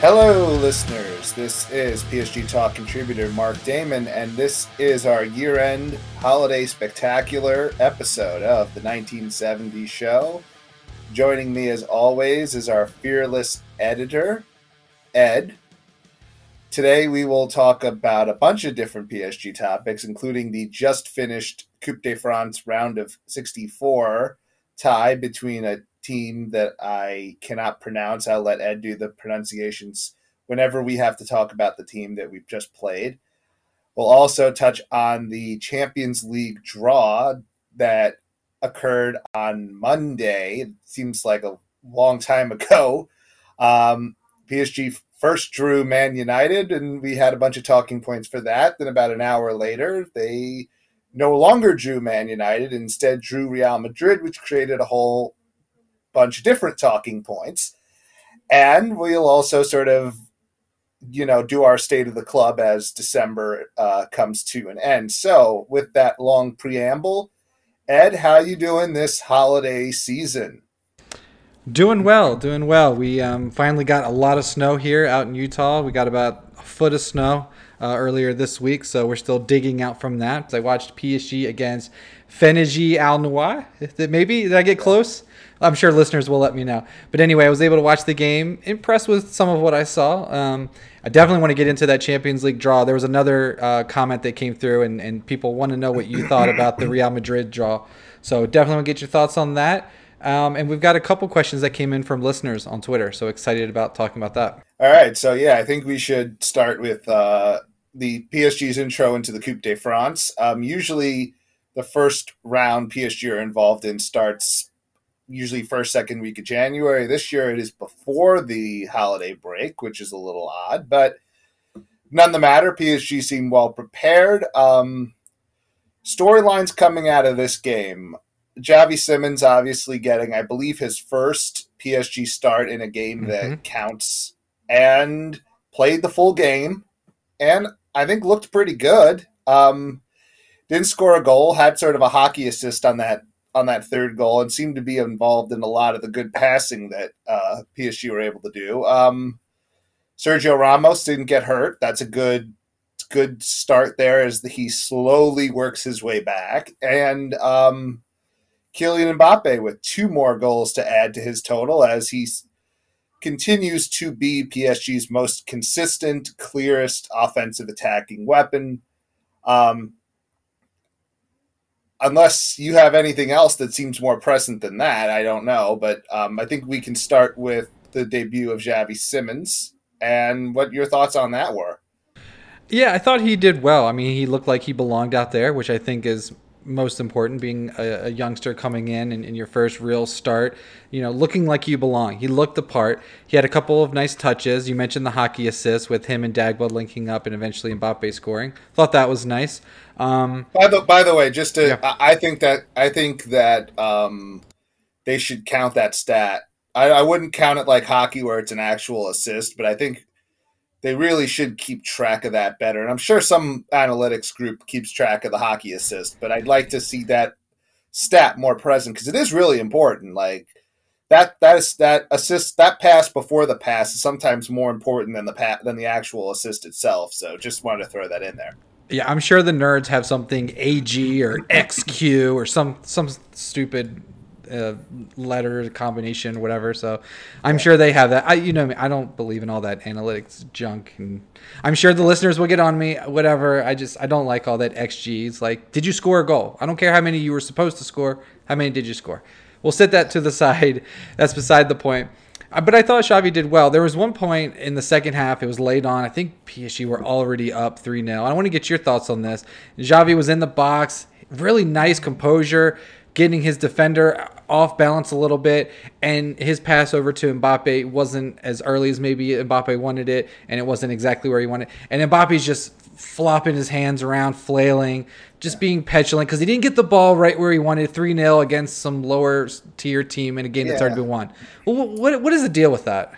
Hello, listeners. This is PSG Talk contributor Marc Damon, and this is our year end holiday spectacular episode of the 1970 show. Joining me, as always, is our fearless editor, Ed. Today, we will talk about a bunch of different PSG topics, including the just finished Coupe de France round of 64 tie between a team that I cannot pronounce. I'll let Ed do the pronunciations whenever we have to talk about the team that we've just played. We'll also touch on the Champions League draw that occurred on Monday. It seems like a long time ago. Um, PSG first drew Man United, and we had a bunch of talking points for that. Then, about an hour later, they no longer drew Man United, instead, drew Real Madrid, which created a whole bunch of different talking points. And we'll also sort of, you know, do our state of the club as December uh, comes to an end. So, with that long preamble, Ed, how you doing this holiday season? Doing well, doing well. We um, finally got a lot of snow here out in Utah. We got about a foot of snow uh, earlier this week, so we're still digging out from that. I watched PSG against Fenigi Al Noir. Maybe did I get close? I'm sure listeners will let me know. But anyway, I was able to watch the game. Impressed with some of what I saw. Um, I definitely want to get into that Champions League draw. There was another uh, comment that came through, and, and people want to know what you thought about the Real Madrid draw. So definitely want to get your thoughts on that. Um, and we've got a couple questions that came in from listeners on Twitter. So excited about talking about that. All right. So, yeah, I think we should start with uh, the PSG's intro into the Coupe de France. Um, usually, the first round PSG are involved in starts usually first second week of January. This year it is before the holiday break, which is a little odd, but none the matter. PSG seemed well prepared. Um, storylines coming out of this game. Xavi Simons obviously getting, I believe, his first PSG start in a game mm-hmm. that counts and played the full game and I think looked pretty good. Um, didn't score a goal, had sort of a hockey assist on that on that third goal and seemed to be involved in a lot of the good passing that uh, PSG were able to do. Um, Sergio Ramos didn't get hurt. That's a good good start there as the, he slowly works his way back. And um, Kylian Mbappe with two more goals to add to his total as he continues to be PSG's most consistent, clearest offensive attacking weapon. Um, unless you have anything else that seems more present than that, I don't know. But um, I think we can start with the debut of Xavi Simons and what your thoughts on that were. Yeah, I thought he did well. I mean, he looked like he belonged out there, which I think is most important being a, a youngster coming in and in your first real start you know looking like you belong. He looked the part. He had a couple of nice touches. You mentioned the hockey assist with him and Dagba linking up and eventually Mbappe scoring. Thought that was nice. Um, by the by the way just to yeah. I think that I think that um, they should count that stat. I, I wouldn't count it like hockey where it's an actual assist but I think they really should keep track of that better. And I'm sure some analytics group keeps track of the hockey assist, but I'd like to see that stat more present because it is really important. Like that that is that assist that pass before the pass is sometimes more important than the pa- than the actual assist itself. So just wanted to throw that in there. Yeah, I'm sure the nerds have something AG or XQ or some some stupid uh, letter combination, whatever. So I'm sure they have that. I, you know, I don't believe in all that analytics junk, and I'm sure the listeners will get on me. Whatever. I just I don't like all that xGs. Like, did you score a goal? I don't care how many you were supposed to score. How many did you score? We'll set that to the side. That's beside the point. Uh, but I thought Xavi did well. There was one point in the second half, it was late on. I think PSG were already up 3 0. I want to get your thoughts on this. Xavi was in the box, really nice composure getting his defender off balance a little bit, and his pass over to Mbappe wasn't as early as maybe Mbappe wanted it, and it wasn't exactly where he wanted. It. And Mbappe's just flopping his hands around, flailing, just being petulant because he didn't get the ball right where he wanted 3 0 against some lower tier team in a game yeah. that's already been won. Well, what, what is the deal with that?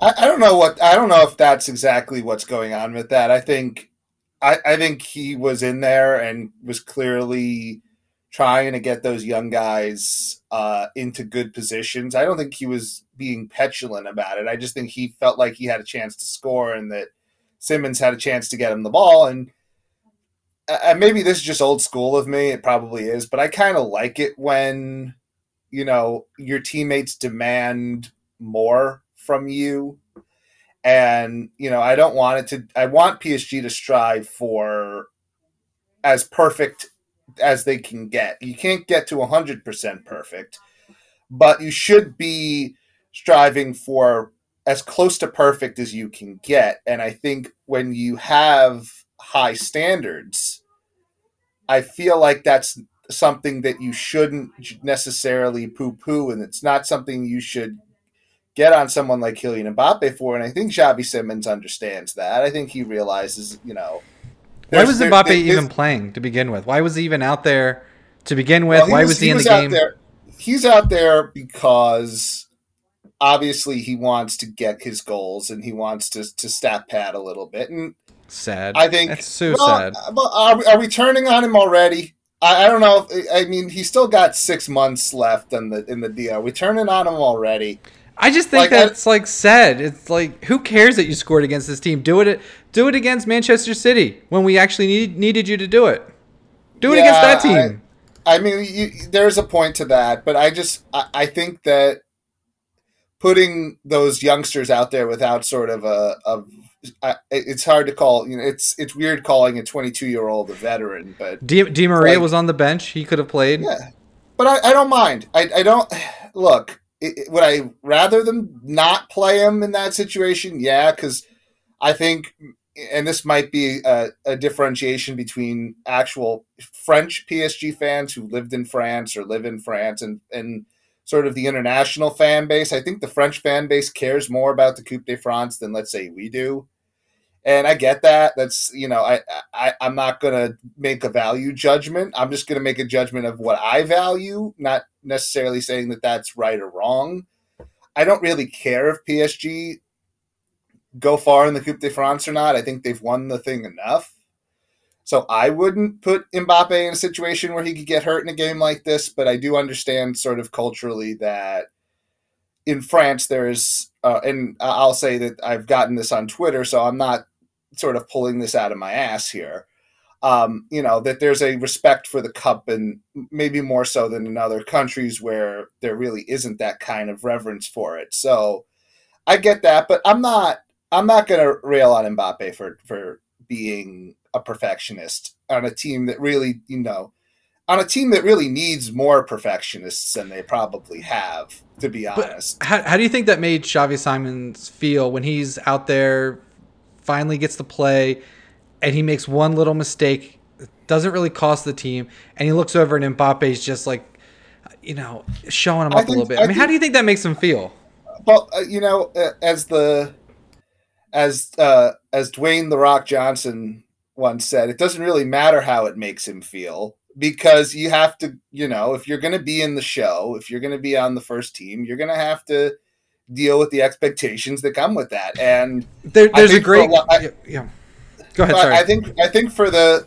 I, I don't know what I don't know if that's exactly what's going on with that. I think I, I think he was in there and was clearly trying to get those young guys uh, into good positions. I don't think he was being petulant about it. I just think he felt like he had a chance to score and that Simons had a chance to get him the ball. And uh, maybe this is just old school of me. It probably is, but I kind of like it when you know your teammates demand more from you. And you know, I don't want it to. I want PSG to strive for as perfect as they can get. You can't get to 100% perfect, but you should be striving for as close to perfect as you can get. And I think when you have high standards, I feel like that's something that you shouldn't necessarily poo poo, and it's not something you should get on someone like Kylian Mbappe for. And I think Xavi Simons understands that. I think he realizes, you know, why was Mbappe there, even playing to begin with? Why was he even out there to begin with? Well, Why was, was he, he, in was the game? There, he's out there because obviously he wants to get his goals and he wants to to stat pad a little bit. And sad. I think that's so well, sad. Uh, are we, are we turning on him already? I, I don't know. If, I mean, he's still got six months left in the in the deal. Are we turning on him already? I just think like, that's I, like sad. It's like who cares that you scored against this team? Do it do it against Manchester City when we actually need, needed you to do it. Do it yeah, against that team. I, I mean, you, there's a point to that, but I just I, I, think that putting those youngsters out there without sort of a, a it's hard to call. You know, it's it's weird calling a 22 year old a veteran, but Di, Di Maria like, was on the bench. He could have played. Yeah, but I, I don't mind. I, I don't look. It, would I rather them not play him in that situation? Yeah, because I think and this might be a, a, differentiation between actual French PSG fans who lived in France or live in France and, and sort of the international fan base. I think the French fan base cares more about the Coupe de France than let's say we do. And I get that. That's you know, I, I I'm not gonna make a value judgment. I'm just gonna make a judgment of what I value, not necessarily saying that that's right or wrong. I don't really care if PSG go far in the Coupe de France or not. I think they've won the thing enough. So I wouldn't put Mbappe in a situation where he could get hurt in a game like this, but I do understand sort of culturally that in France there is, uh, and I'll say that I've gotten this on Twitter, so I'm not sort of pulling this out of my ass here. Um, you know that there's a respect for the cup, and maybe more so than in other countries where there really isn't that kind of reverence for it. So I get that, but I'm not I'm not going to rail on Mbappe for for being a perfectionist on a team that really, you know, on a team that really needs more perfectionists than they probably have, to be honest. how, how do you think that made Xavi Simons feel when he's out there, finally gets to play, and he makes one little mistake, doesn't really cost the team, and he looks over and Mbappe's just like, you know, showing him up think, a little bit. I, I mean, think, how do you think that makes him feel? Well, uh, you know, uh, as the as uh, as Dwayne the Rock Johnson once said, it doesn't really matter how it makes him feel because you have to, you know, if you're going to be in the show, if you're going to be on the first team, you're going to have to deal with the expectations that come with that. And there, there's a great, a I, yeah. Go ahead. Sorry. I think I think for the,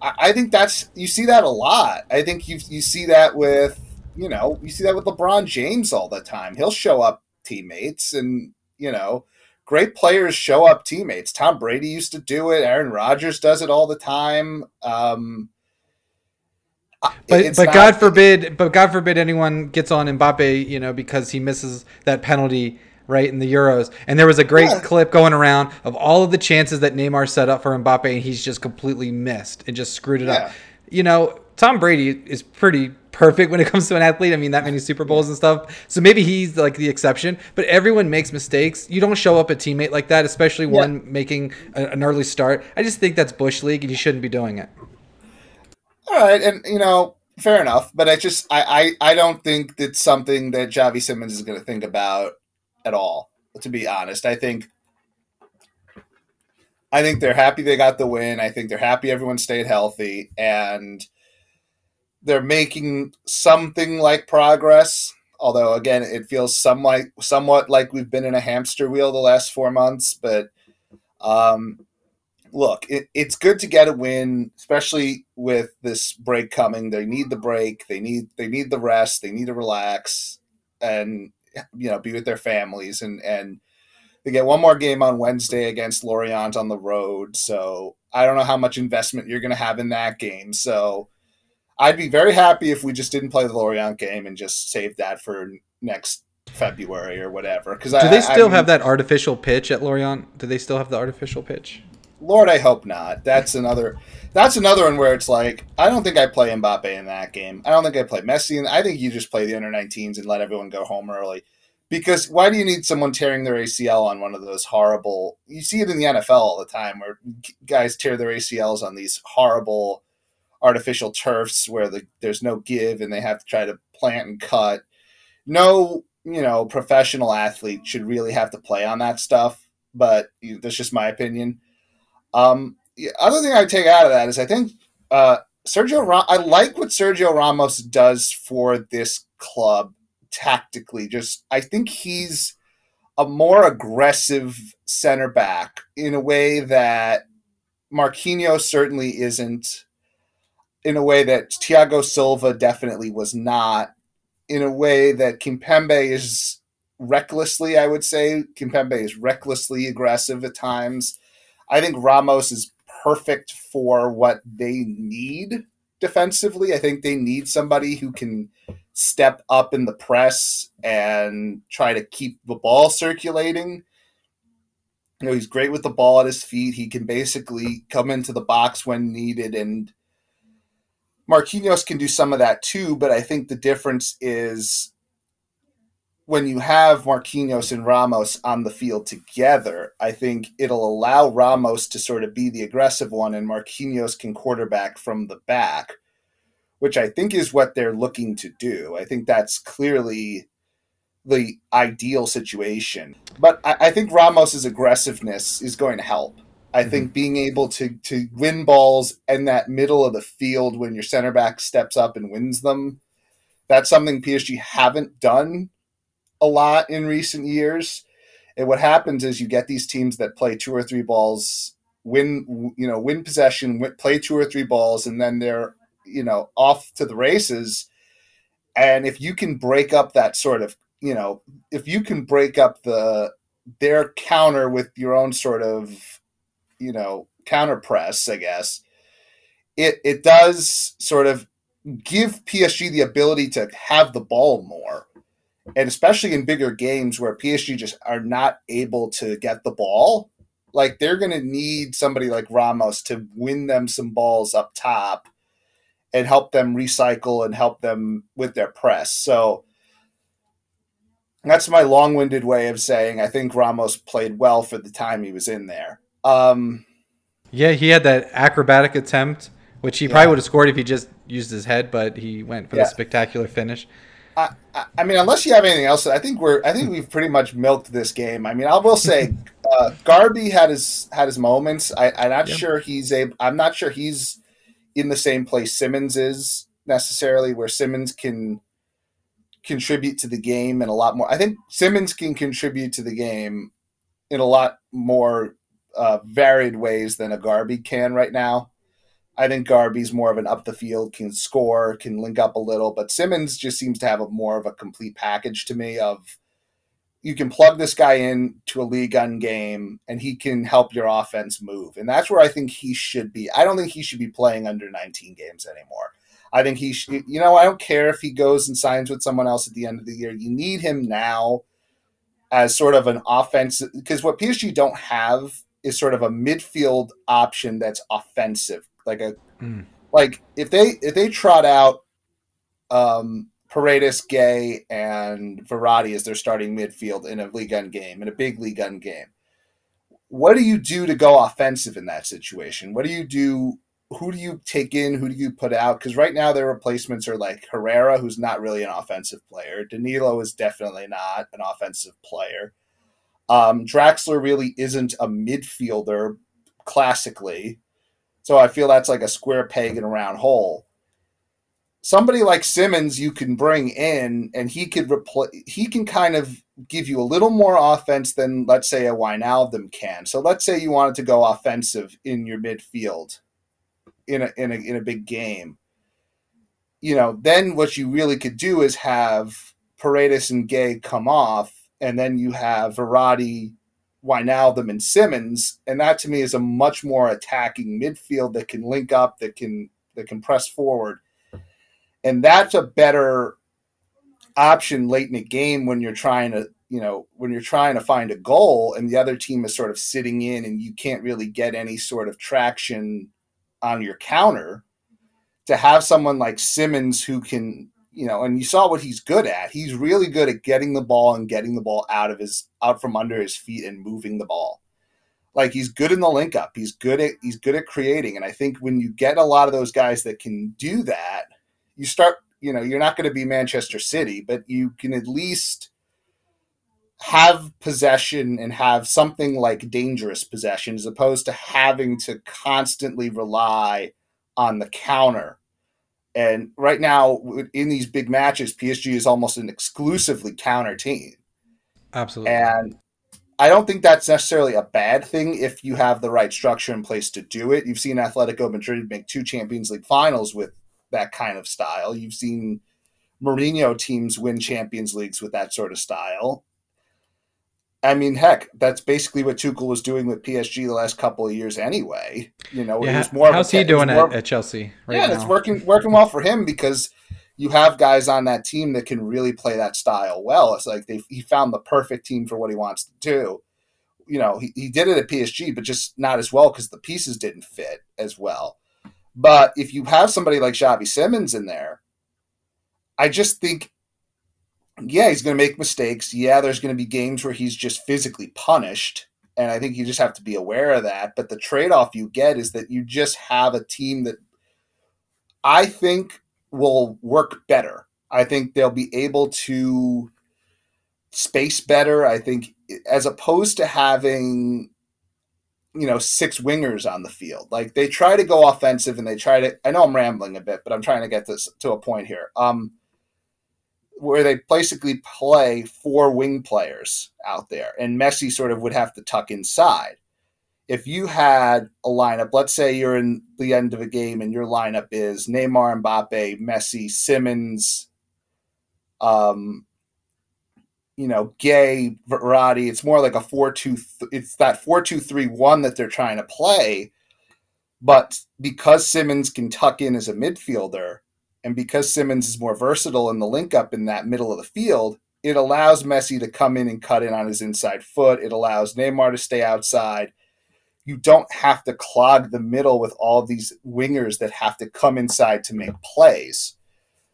I think that's you see that a lot. I think you you see that with you know you see that with LeBron James all the time. He'll show up teammates and you know great players show up teammates. Tom Brady used to do it. Aaron Rodgers does it all the time. Um, but but not, God forbid, but God forbid anyone gets on Mbappe, you know, because he misses that penalty right in the Euros. And there was a great yeah. clip going around of all of the chances that Neymar set up for Mbappe, and he's just completely missed and just screwed it yeah. up. You know, Tom Brady is pretty perfect when it comes to an athlete. I mean, that many Super Bowls and stuff. So maybe he's like the exception, but everyone makes mistakes. You don't show up a teammate like that, especially yeah. one making a, an early start. I just think that's Bush League and you shouldn't be doing it. All right. And, you know, fair enough. But I just, I, I, I don't think that's something that Xavi Simons is going to think about at all, to be honest. I think. I think they're happy they got the win. I think they're happy everyone stayed healthy. And they're making something like progress. Although again, it feels somewhat somewhat like we've been in a hamster wheel the last four months. But um, look, it, it's good to get a win, especially with this break coming. They need the break. They need they need the rest. They need to relax and you know be with their families and and they get one more game on Wednesday against Lorient on the road. So I don't know how much investment you're going to have in that game. So I'd be very happy if we just didn't play the Lorient game and just save that for next February or whatever. Because do I, they still I, have that artificial pitch at Lorient? Do they still have the artificial pitch? Lord, I hope not. That's another. That's another one where it's like I don't think I play Mbappe in that game. I don't think I play Messi. And I think you just play the under 19s and let everyone go home early. Because why do you need someone tearing their ACL on one of those horrible? You see it in the NFL all the time where guys tear their ACLs on these horrible artificial turfs where the, there's no give and they have to try to plant and cut. No, you know, professional athlete should really have to play on that stuff. But that's just my opinion. Um, the other thing I take out of that is I think uh, Sergio. Ram- I like what Sergio Ramos does for this club tactically. Just I think he's a more aggressive center back in a way that Marquinhos certainly isn't. In a way that Thiago Silva definitely was not. In a way that Kimpembe is recklessly, I would say, Kimpembe is recklessly aggressive at times. I think Ramos is perfect for what they need defensively. I think they need somebody who can step up in the press and try to keep the ball circulating. You know, he's great with the ball at his feet. He can basically come into the box when needed and Marquinhos can do some of that too, but I think the difference is when you have Marquinhos and Ramos on the field together, I think it'll allow Ramos to sort of be the aggressive one and Marquinhos can quarterback from the back which I think is what they're looking to do. I think that's clearly the ideal situation. But I, I think Ramos's aggressiveness is going to help. I mm-hmm. think being able to to win balls in that middle of the field when your center back steps up and wins them, that's something PSG haven't done a lot in recent years. And what happens is you get these teams that play two or three balls, win you know win possession, win, play two or three balls, and then they're you know off to the races and if you can break up that sort of you know if you can break up the their counter with your own sort of you know counter press i guess it it does sort of give psg the ability to have the ball more and especially in bigger games where psg just are not able to get the ball like they're going to need somebody like ramos to win them some balls up top and help them recycle and help them with their press. So that's my long-winded way of saying I think Ramos played well for the time he was in there. Um, yeah, he had that acrobatic attempt, which he yeah. probably would have scored if he just used his head, but he went for yeah. the spectacular finish. I, I, mean, unless you have anything else, I think we're. I think we've pretty much milked this game. I mean, I will say, uh, Gharbi had his had his moments. I, am not sure he's able. I'm not sure he's in the same place Simons is necessarily, where Simons can contribute to the game and a lot more. I think Simons can contribute to the game in a lot more uh, varied ways than a Gharbi can right now. I think Gharbi's more of an up the field, can score, can link up a little, but Simons just seems to have a more of a complete package to me of you can plug this guy in to a Ligue 1 game and he can help your offense move. And that's where I think he should be. I don't think he should be playing under 19 games anymore. I think he should, you know, I don't care if he goes and signs with someone else at the end of the year. You need him now as sort of an offense because what PSG don't have is sort of a midfield option that's offensive. Like a, mm. like if they, if they trot out, um, Paredes, Gueye, and Verratti as their starting midfield in a Ligue 1 game, in a big Ligue 1 game. What do you do to go offensive in that situation? What do you do? Who do you take in? Who do you put out? Because right now their replacements are like Herrera, who's not really an offensive player. Danilo is definitely not an offensive player. Um, Draxler really isn't a midfielder classically. So I feel that's like a square peg in a round hole somebody like Simons you can bring in and he could replace he can kind of give you a little more offense than let's say a Wijnaldum can. So let's say you wanted to go offensive in your midfield. in a in a in a big game. You know, then what you really could do is have Paredes and Gueye come off, and then you have Verratti, Wijnaldum, and Simons, and that to me is a much more attacking midfield that can link up, that can that can press forward, and that's a better option late in the game when you're trying to you know when you're trying to find a goal and the other team is sort of sitting in and you can't really get any sort of traction on your counter to have someone like Simons who can you know, and you saw what he's good at. He's really good at getting the ball and getting the ball out of his out from under his feet and moving the ball. Like he's good in the link up. He's good at he's good at creating. And I think when you get a lot of those guys that can do that, you start, you know, you're not going to be Manchester City, but you can at least have possession and have something like dangerous possession as opposed to having to constantly rely on the counter and right now, in these big matches, PSG is almost an exclusively counter team. Absolutely. And I don't think that's necessarily a bad thing if you have the right structure in place to do it. You've seen Atletico Madrid make two Champions League finals with that kind of style. You've seen Mourinho teams win Champions Leagues with that sort of style. I mean, heck, that's basically what Tuchel was doing with PSG the last couple of years, anyway. You know, yeah, more. Of how's he doing at, at, Chelsea? Right yeah, now? it's working working well for him because you have guys on that team that can really play that style well. It's like they he found the perfect team for what he wants to do. You know, he, he did it at PSG, but just not as well because the pieces didn't fit as well. But if you have somebody like Xavi Simons in there, I just think yeah, he's going to make mistakes. Yeah, there's going to be games where he's just physically punished. And I think you just have to be aware of that. But the trade off you get is that you just have a team that I think will work better. I think they'll be able to space better. I think as opposed to having you know six wingers on the field like they try to go offensive and they try to i know i'm rambling a bit but i'm trying to get this to a point here um where they basically play four wing players out there, and Messi sort of would have to tuck inside. If you had a lineup, let's say you're in the end of a game and your lineup is Neymar, Mbappe, Messi, Simons, um, you know, Gueye, Verratti. It's more like a four-two. It's that four-two-three-one that they're trying to play. But because Simons can tuck in as a midfielder, and because Simons is more versatile in the link up in that middle of the field, it allows Messi to come in and cut in on his inside foot. It allows Neymar to stay outside. You don't have to clog the middle with all these wingers that have to come inside to make plays.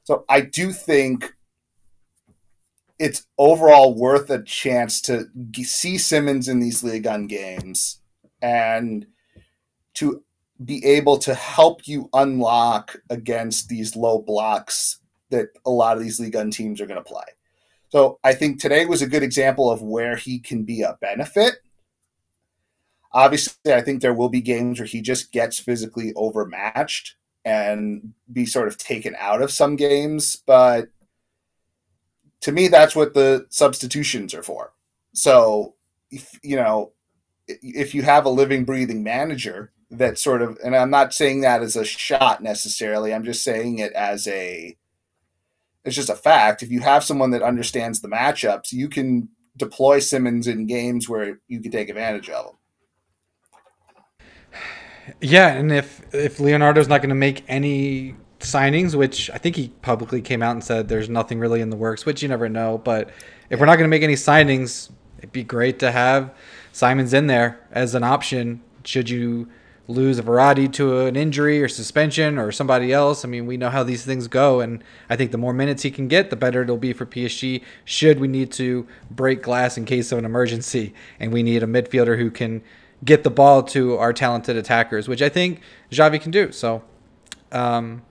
So I do think it's overall worth a chance to see Simons in these Ligue 1 games and to be able to help you unlock against these low blocks that a lot of these Ligue 1 teams are going to play. So I think today was a good example of where he can be a benefit. Obviously, I think there will be games where he just gets physically overmatched and be sort of taken out of some games, but to me that's what the substitutions are for. So if, you know, if you have a living breathing manager that sort of and I'm not saying that as a shot necessarily. I'm just saying it as a it's just a fact. If you have someone that understands the matchups, you can deploy Simons in games where you can take advantage of them. Yeah, and if if Leonardo's not going to make any signings, which I think he publicly came out and said there's nothing really in the works, which you never know, but if we're not going to make any signings, it'd be great to have Simons in there as an option should you lose a Verratti to an injury or suspension or somebody else. I mean, we know how these things go, and I think the more minutes he can get, the better it'll be for PSG. Should we need to break glass in case of an emergency, and we need a midfielder who can get the ball to our talented attackers, which I think Xavi can do. So, um,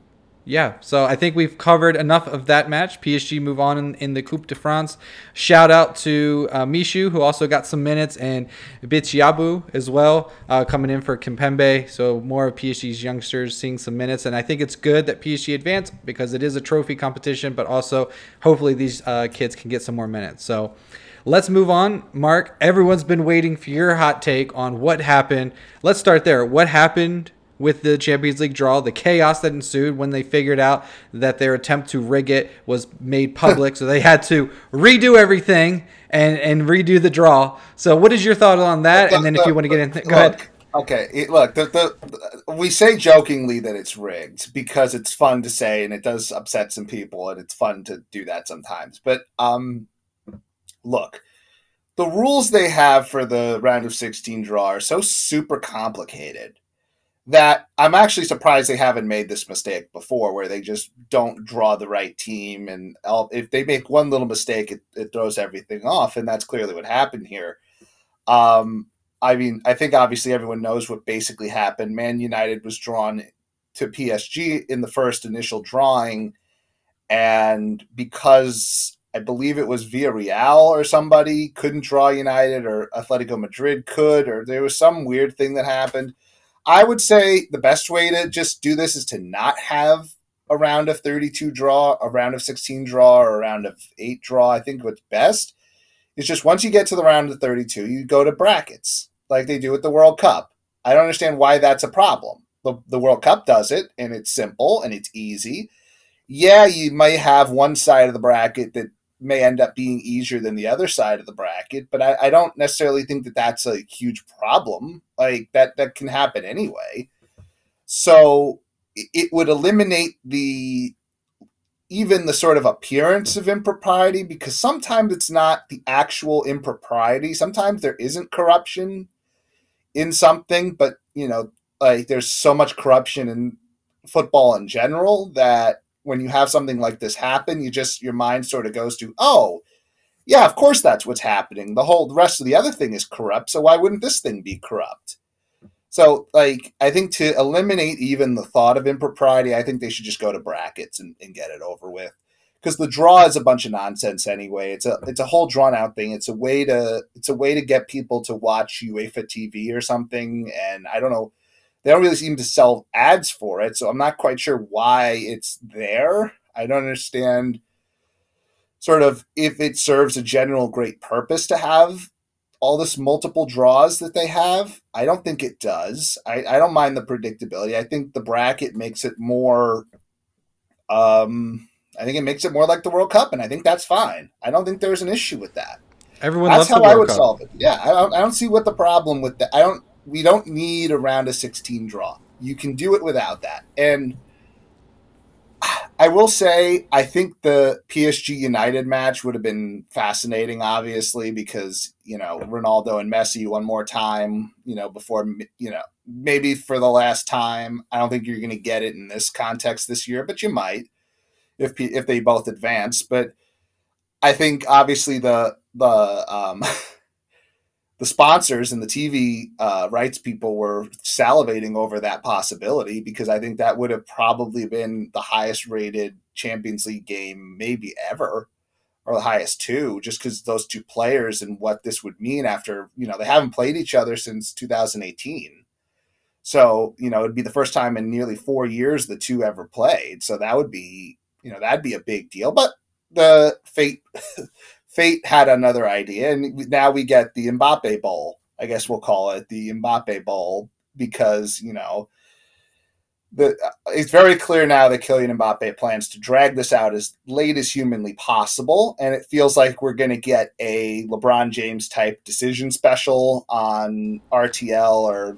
yeah, so I think we've covered enough of that match. PSG move on in, in the Coupe de France. Shout out to uh, Michut, who also got some minutes, and Bitshiabu as well, uh, coming in for Kimpembe. So more of PSG's youngsters seeing some minutes. And I think it's good that PSG advanced because it is a trophy competition, but also hopefully these uh, kids can get some more minutes. So let's move on. Marc, everyone's been waiting for your hot take on what happened. Let's start there. What happened with the Champions League draw, the chaos that ensued when they figured out that their attempt to rig it was made public, so they had to redo everything and and redo the draw. So, what is your thought on that? and then, if you want to get in, go look, ahead. Okay, it, look, the, the, we say jokingly that it's rigged because it's fun to say and it does upset some people and it's fun to do that sometimes. But um, look, the rules they have for the round of 16 draw are so super complicated that I'm actually surprised they haven't made this mistake before, where they just don't draw the right team, and if they make one little mistake, it, it throws everything off, and that's clearly what happened here. Um, I mean, I think obviously everyone knows what basically happened. Man United was drawn to PSG in the first initial drawing, and because I believe it was Villarreal or somebody couldn't draw United, or Atletico Madrid could, or there was some weird thing that happened I would say the best way to just do this is to not have a round of 32 draw, a round of 16 draw, or a round of 8 draw. I think what's best is just once you get to the round of 32, you go to brackets like they do with the World Cup. I don't understand why that's a problem. The, the World Cup does it, and it's simple and it's easy. Yeah, you might have one side of the bracket that may end up being easier than the other side of the bracket, but I, I don't necessarily think that that's a huge problem. Like that that can happen anyway. So it would eliminate the even the sort of appearance of impropriety because sometimes it's not the actual impropriety. Sometimes there isn't corruption in something, but you know, like there's so much corruption in football in general that when you have something like this happen, you just your mind sort of goes to, oh, yeah, of course that's what's happening. The whole the rest of the other thing is corrupt, so why wouldn't this thing be corrupt? So, like, I think to eliminate even the thought of impropriety, I think they should just go to brackets and, and get it over with. Because the draw is a bunch of nonsense anyway. It's a it's a whole drawn out thing. It's a way to it's a way to get people to watch UEFA TV or something. And I don't know they don't really seem to sell ads for it, so I'm not quite sure why it's there. I don't understand sort of if it serves a general great purpose to have all this multiple draws that they have. I don't think it does. I, I don't mind the predictability. I think the bracket makes it more um I think it makes it more like the World Cup, and I think that's fine. I don't think there's an issue with that. Everyone that's how I would Cup. solve it. Yeah, I don't, I don't see what the problem with that. I don't we don't need a round of 16 draw. You can do it without that. And I will say, I think the PSG United match would have been fascinating, obviously, because, you know, Ronaldo and Messi one more time, you know, before, you know, maybe for the last time. I don't think you're going to get it in this context this year, but you might if if they both advance. But I think obviously the the um, the sponsors and the TV uh, rights people were salivating over that possibility because I think that would have probably been the highest rated Champions League game maybe ever, or the highest two, just because those two players and what this would mean after you know they haven't played each other since 2018. So you know it'd be the first time in nearly four years the two ever played. So that would be you know that'd be a big deal. But the fate fate had another idea, and now we get the Mbappe Bowl. I guess we'll call it the Mbappe Bowl because you know the uh, it's very clear now that Kylian Mbappe plans to drag this out as late as humanly possible, and it feels like we're going to get a LeBron James type decision special on RTL or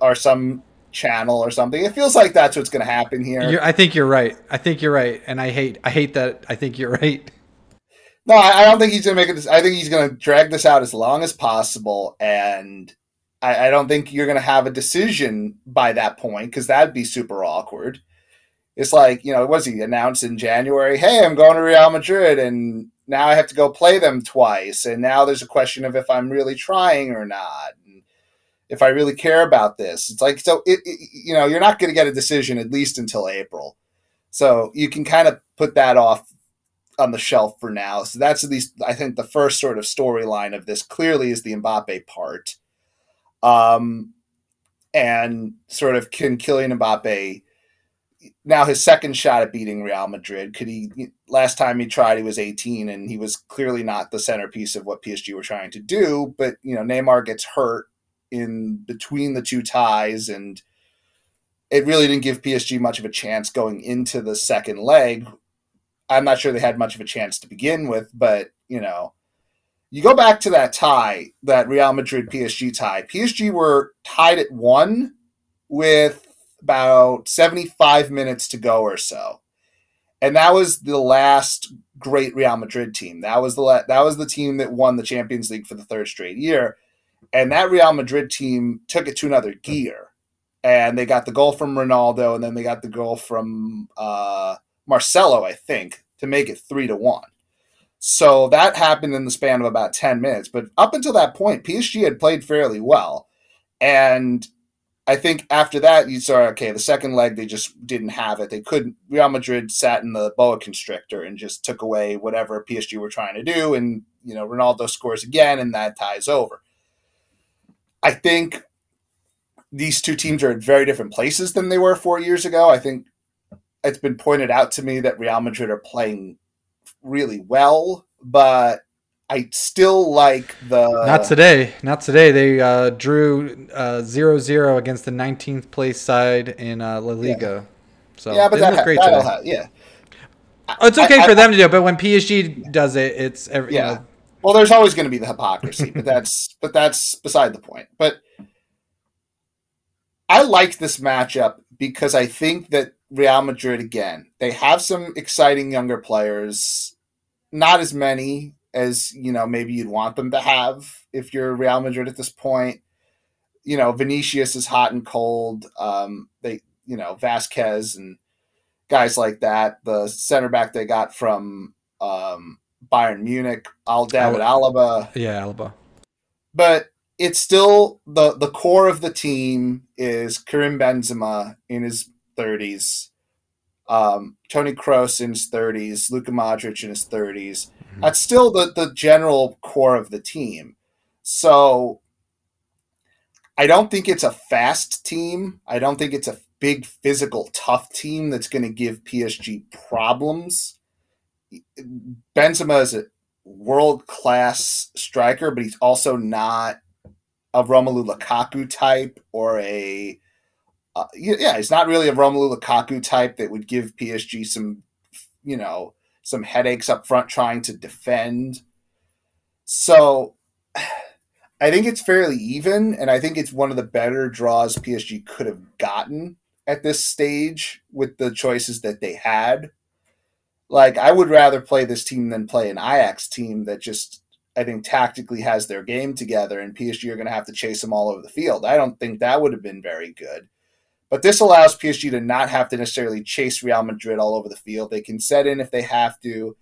or some channel or something. It feels like that's what's going to happen here. You're, I think you're right. I think you're right, and I hate I hate that. I think you're right. No, I, don't think he's going to make it. I think he's going to drag this out as long as possible, and I, I don't think you're going to have a decision by that point because that'd be super awkward. It's like you know, was he announced in January? Hey, I'm going to Real Madrid, and now I have to go play them twice, and now there's a question of if I'm really trying or not, and if I really care about this. It's like so, it, it you know, you're not going to get a decision at least until April, so you can kind of put that off on the shelf for now. So that's at least I think the first sort of storyline of this clearly is the Mbappe part. Um, and sort of can Kylian Mbappe now his second shot at beating Real Madrid? Could he? Last time he tried, he was 18, and he was clearly not the centerpiece of what PSG were trying to do. But you know, Neymar gets hurt in between the two ties, and it really didn't give PSG much of a chance going into the second leg. I'm not sure they had much of a chance to begin with, but you know, you go back to that tie, that Real Madrid PSG tie. PSG were tied at one with about 75 minutes to go or so. And that was the last great Real Madrid team. That was the la- that was the team that won the Champions League for the third straight year. And that Real Madrid team took it to another gear. And they got the goal from Ronaldo and then they got the goal from uh, Marcelo, I think, to make it 3 to 1. So that happened in the span of about 10 minutes. But up until that point, PSG had played fairly well. And I think after that, you saw, okay, the second leg, they just didn't have it. They couldn't. Real Madrid sat in the boa constrictor and just took away whatever PSG were trying to do. And, you know, Ronaldo scores again, and that ties over. I think these two teams are in very different places than they were four years ago. I think it's been pointed out to me that Real Madrid are playing really well, but I still like the. Not today. Not today. They uh, drew uh, 0-0 against the 19th place side in uh, La Liga. Yeah. So yeah, but that, great today. Ha- yeah. Oh, it's okay I, for I, them to do it, but when PSG does it, it's every. Yeah. You know, well, there's always going to be the hypocrisy, but that's but that's beside the point. But I like this matchup because I think that Real Madrid again, they have some exciting younger players, not as many as you know maybe you'd want them to have if you're Real Madrid at this point. You know, Vinicius is hot and cold. Um, they, you know, Vázquez and guys like that. The center back they got from um, Bayern Munich, Al David Alaba. Yeah, Alaba. But it's still the the core of the team is Karim Benzema in his thirties, um, Tony Kroos in his thirties, Luka Modric in his thirties, Mm-hmm. That's still the the general core of the team. So I don't think it's a fast team. I don't think it's a big physical tough team that's going to give PSG problems. Benzema is a world class striker, but he's also not a Romelu Lukaku type or a uh, yeah, he's not really a Romelu Lukaku type that would give PSG some you know some headaches up front trying to defend. So I think it's fairly even, and I think it's one of the better draws PSG could have gotten at this stage with the choices that they had. Like, I would rather play this team than play an Ajax team that just, I think, tactically has their game together, and PSG are going to have to chase them all over the field. I don't think that would have been very good. But this allows PSG to not have to necessarily chase Real Madrid all over the field. They can set in if they have to.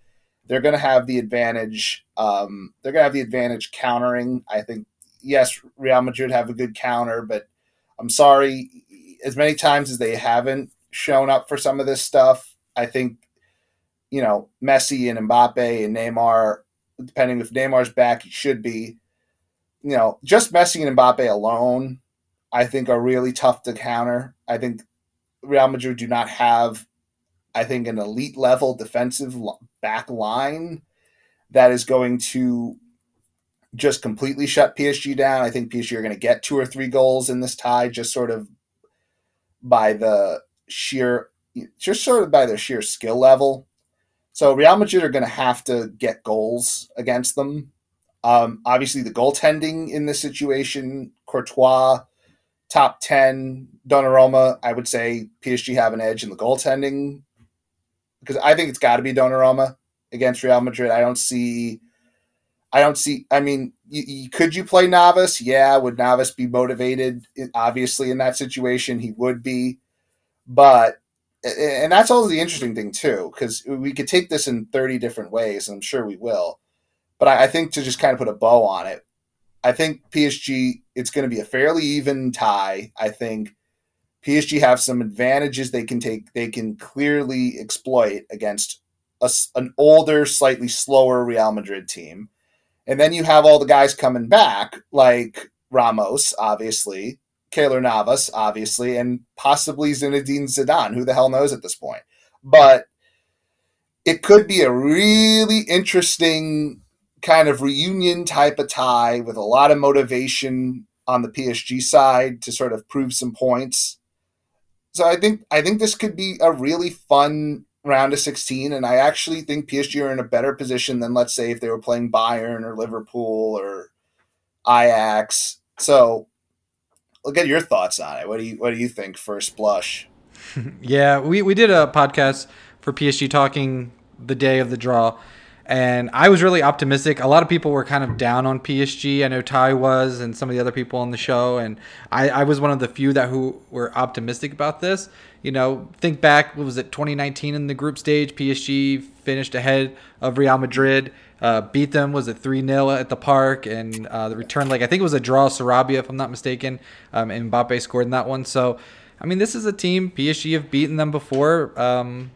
They're going to have the advantage. Um, they're going to have the advantage countering. I think yes, Real Madrid have a good counter, but I'm sorry, as many times as they haven't shown up for some of this stuff, I think you know Messi and Mbappe and Neymar, depending if Neymar's back, he should be. You know, just Messi and Mbappe alone I think are really tough to counter. I think Real Madrid do not have, I think, an elite level defensive back line that is going to just completely shut PSG down. I think PSG are going to get two or three goals in this tie, just sort of by the sheer, just sort of by their sheer skill level. So Real Madrid are going to have to get goals against them. Um, obviously, the goaltending in this situation, Courtois top 10 Donnarumma, I would say PSG have an edge in the goaltending because I think it's got to be Donnarumma against Real Madrid. I don't see I don't see I mean, could you play Navas? Yeah, would Navas be motivated? Obviously in that situation he would be. But and that's all the interesting thing too because we could take this in 30 different ways and I'm sure we will. But I think to just kind of put a bow on it, I think PSG, it's going to be a fairly even tie. I think PSG have some advantages they can take, they can clearly exploit against a, an older, slightly slower Real Madrid team. And then you have all the guys coming back, like Ramos, obviously, Keylor Navas, obviously, and possibly Zinedine Zidane. Who the hell knows at this point? But it could be a really interesting kind of reunion type of tie with a lot of motivation on the PSG side to sort of prove some points. So I think I think this could be a really fun round of 16 and I actually think PSG are in a better position than let's say if they were playing Bayern or Liverpool or Ajax. So I'll get your thoughts on it. What do you what do you think first blush? yeah, we, we did a podcast for PSG talking the day of the draw, and I was really optimistic. A lot of people were kind of down on PSG. I know Ty was, and some of the other people on the show, and I, I was one of the few that who were optimistic about this. You know, think back, what was it, 2019 in the group stage? PSG finished ahead of Real Madrid. Uh, beat them was it three 0 at the park and uh, the return leg I think it was a draw Sarabia if I'm not mistaken um, and Mbappe scored in that one so I mean, this is a team PSG have beaten them before. Um,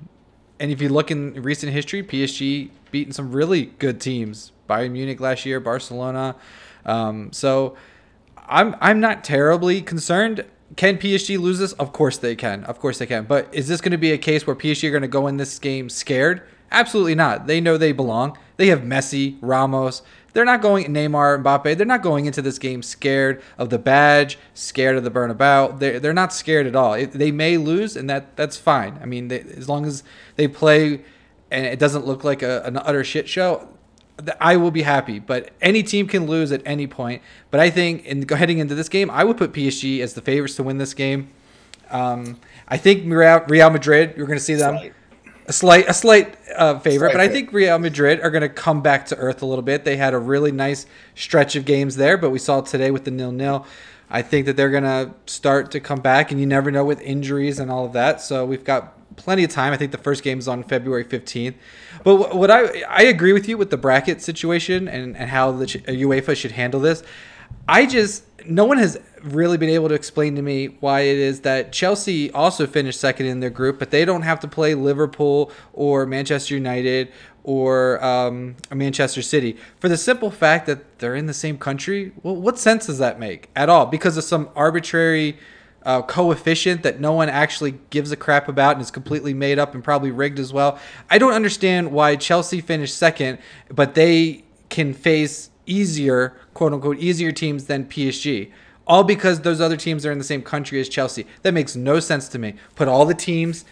and if you look in recent history, PSG beaten some really good teams. Bayern Munich last year, Barcelona. Um, so I'm I'm not terribly concerned. Can PSG lose this? Of course they can. Of course they can. But is this going to be a case where PSG are going to go in this game scared? Absolutely not. They know they belong. They have Messi, Ramos. They're not going Neymar, Mbappe. They're not going into this game scared of the badge, scared of the Bernabeu. They're they're not scared at all. It, they may lose, and that that's fine. I mean, they, as long as they play and it doesn't look like a, an utter shit show, I will be happy. But any team can lose at any point. But I think in heading into this game, I would put PSG as the favorites to win this game. Um, I think Real Madrid, you're going to see them a slight a slight uh, favorite, slight but I think Real Madrid are going to come back to earth a little bit. They had a really nice stretch of games there, but we saw today with the nil nil. I think that they're going to start to come back, and you never know with injuries and all of that. So we've got plenty of time. I think the first game is on February 15th. But what I I agree with you with the bracket situation and, and how the UEFA should handle this. I just no one has really been able to explain to me why it is that Chelsea also finished second in their group, but they don't have to play Liverpool or Manchester United or um, Manchester City for the simple fact that they're in the same country. Well, what sense does that make at all? Because of some arbitrary uh, coefficient that no one actually gives a crap about and is completely made up and probably rigged as well. I don't understand why Chelsea finished second, but they can face easier, quote unquote, easier teams than PSG. All because those other teams are in the same country as Chelsea. That makes no sense to me. Put all the teams,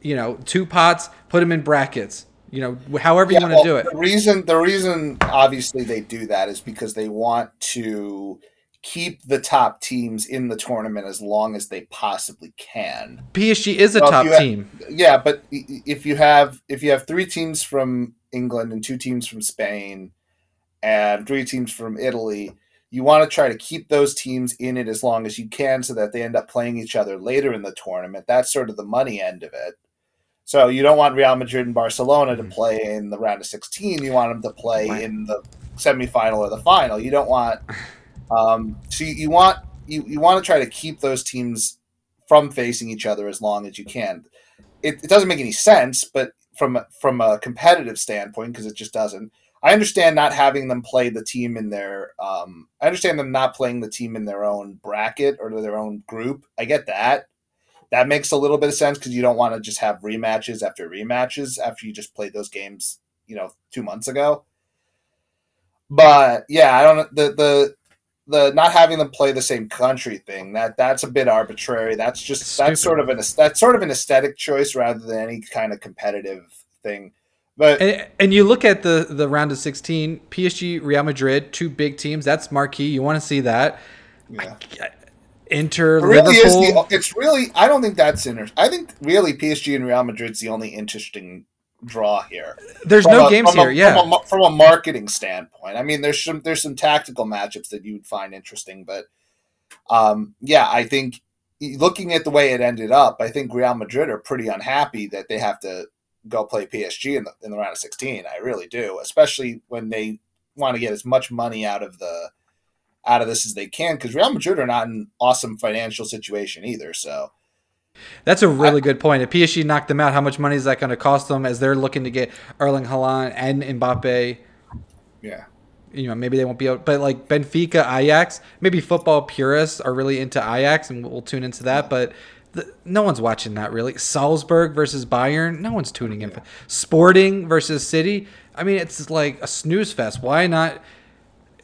you know, two pots, put them in brackets. You know, however yeah, you want well, to do it. The reason, the reason, obviously, they do that is because they want to keep the top teams in the tournament as long as they possibly can. PSG is a top have, team. Yeah, but if you have if you have three teams from England and two teams from Spain and three teams from Italy, you want to try to keep those teams in it as long as you can so that they end up playing each other later in the tournament. That's sort of the money end of it. So you don't want Real Madrid and Barcelona to mm-hmm. play in the round of 16. You want them to play in the semifinal or the final. You don't want um, so you, you want you, you want to try to keep those teams from facing each other as long as you can. It, it doesn't make any sense, but from from a competitive standpoint, because it just doesn't I understand not having them play the team in their. Um, I understand them not playing the team in their own bracket or their own group. I get that. That makes a little bit of sense because you don't want to just have rematches after rematches after you just played those games, you know, two months ago. But yeah, I don't the the the not having them play the same country thing that that's a bit arbitrary. That's just that's sort of an that's sort of an aesthetic choice rather than any kind of competitive thing. But and, and, you look at the the round of 16, PSG, Real Madrid, two big teams. That's marquee. You want to see that. Yeah. I, Inter, it really Liverpool. The, it's really. I don't think that's interesting. I think really PSG and Real Madrid's the only interesting draw here. There's from no a, games here. A, yeah, from a, from a marketing standpoint. I mean, there's some there's some tactical matchups that you would find interesting, but um, yeah, I think looking at the way it ended up, I think Real Madrid are pretty unhappy that they have to go play PSG in the in the round of 16. I really do, especially when they want to get as much money out of the out of this as they can because Real Madrid are not in an awesome financial situation either. So that's a really I, good point. If PSG knocked them out, how much money is that going to cost them as they're looking to get Erling Haaland and Mbappe? Yeah. You know, maybe they won't be able, but like Benfica, Ajax, maybe football purists are really into Ajax, and we'll tune into that. But the, no one's watching that really. Salzburg versus Bayern, no one's tuning in. Sporting versus City, I mean, it's like a snooze fest. Why not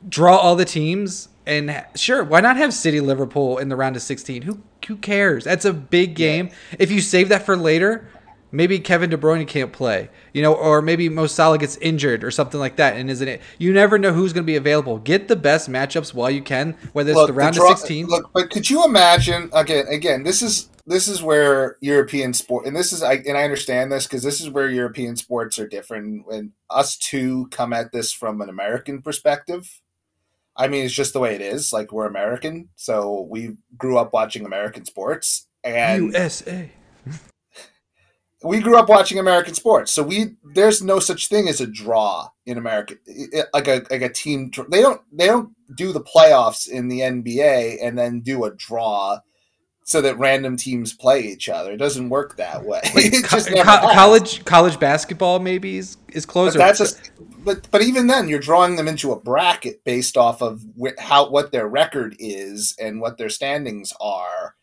draw all the teams and ha- sure, why not have City Liverpool in the round of 16? Who who cares? That's a big game. If you save that for later, maybe Kevin De Bruyne can't play, you know, or maybe Mo Salah gets injured or something like that. And isn't it? You never know who's going to be available. Get the best matchups while you can, whether it's Look, the round draw- of 16. Look, but could you imagine again? Again, this is this is where European sport, and this is I and I understand this because this is where European sports are different. When us two come at this from an American perspective, I mean, it's just the way it is. Like we're American, so we grew up watching American sports, and USA. we grew up watching American sports, so we there's no such thing as a draw in America, like a like a team. They don't they don't do the playoffs in the NBA and then do a draw so that random teams play each other. It doesn't work that way. Co- co- college college basketball maybe is, is But closer. that's a, but but even then, you're drawing them into a bracket based off of wh- how what their record is and what their standings are,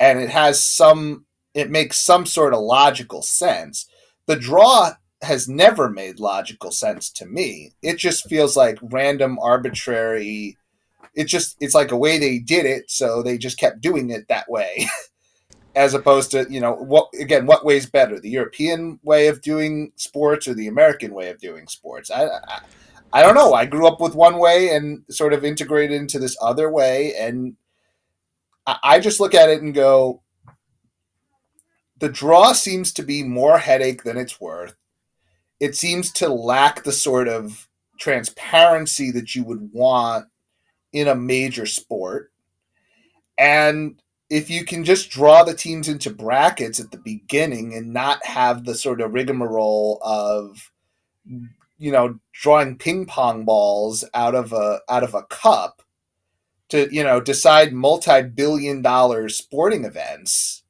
and it has some. It makes some sort of logical sense. The draw has never made logical sense to me. It just feels like random, arbitrary. It just it's like a way they did it, so they just kept doing it that way. As opposed to, you know, what again, what way's better? The European way of doing sports or the American way of doing sports? I, I I don't know. I grew up with one way and sort of integrated into this other way, and I just look at it and go, the draw seems to be more headache than it's worth. It seems to lack the sort of transparency that you would want in a major sport. And if you can just draw the teams into brackets at the beginning and not have the sort of rigmarole of you know drawing ping pong balls out of a out of a cup to you know decide multi-billion dollar sporting events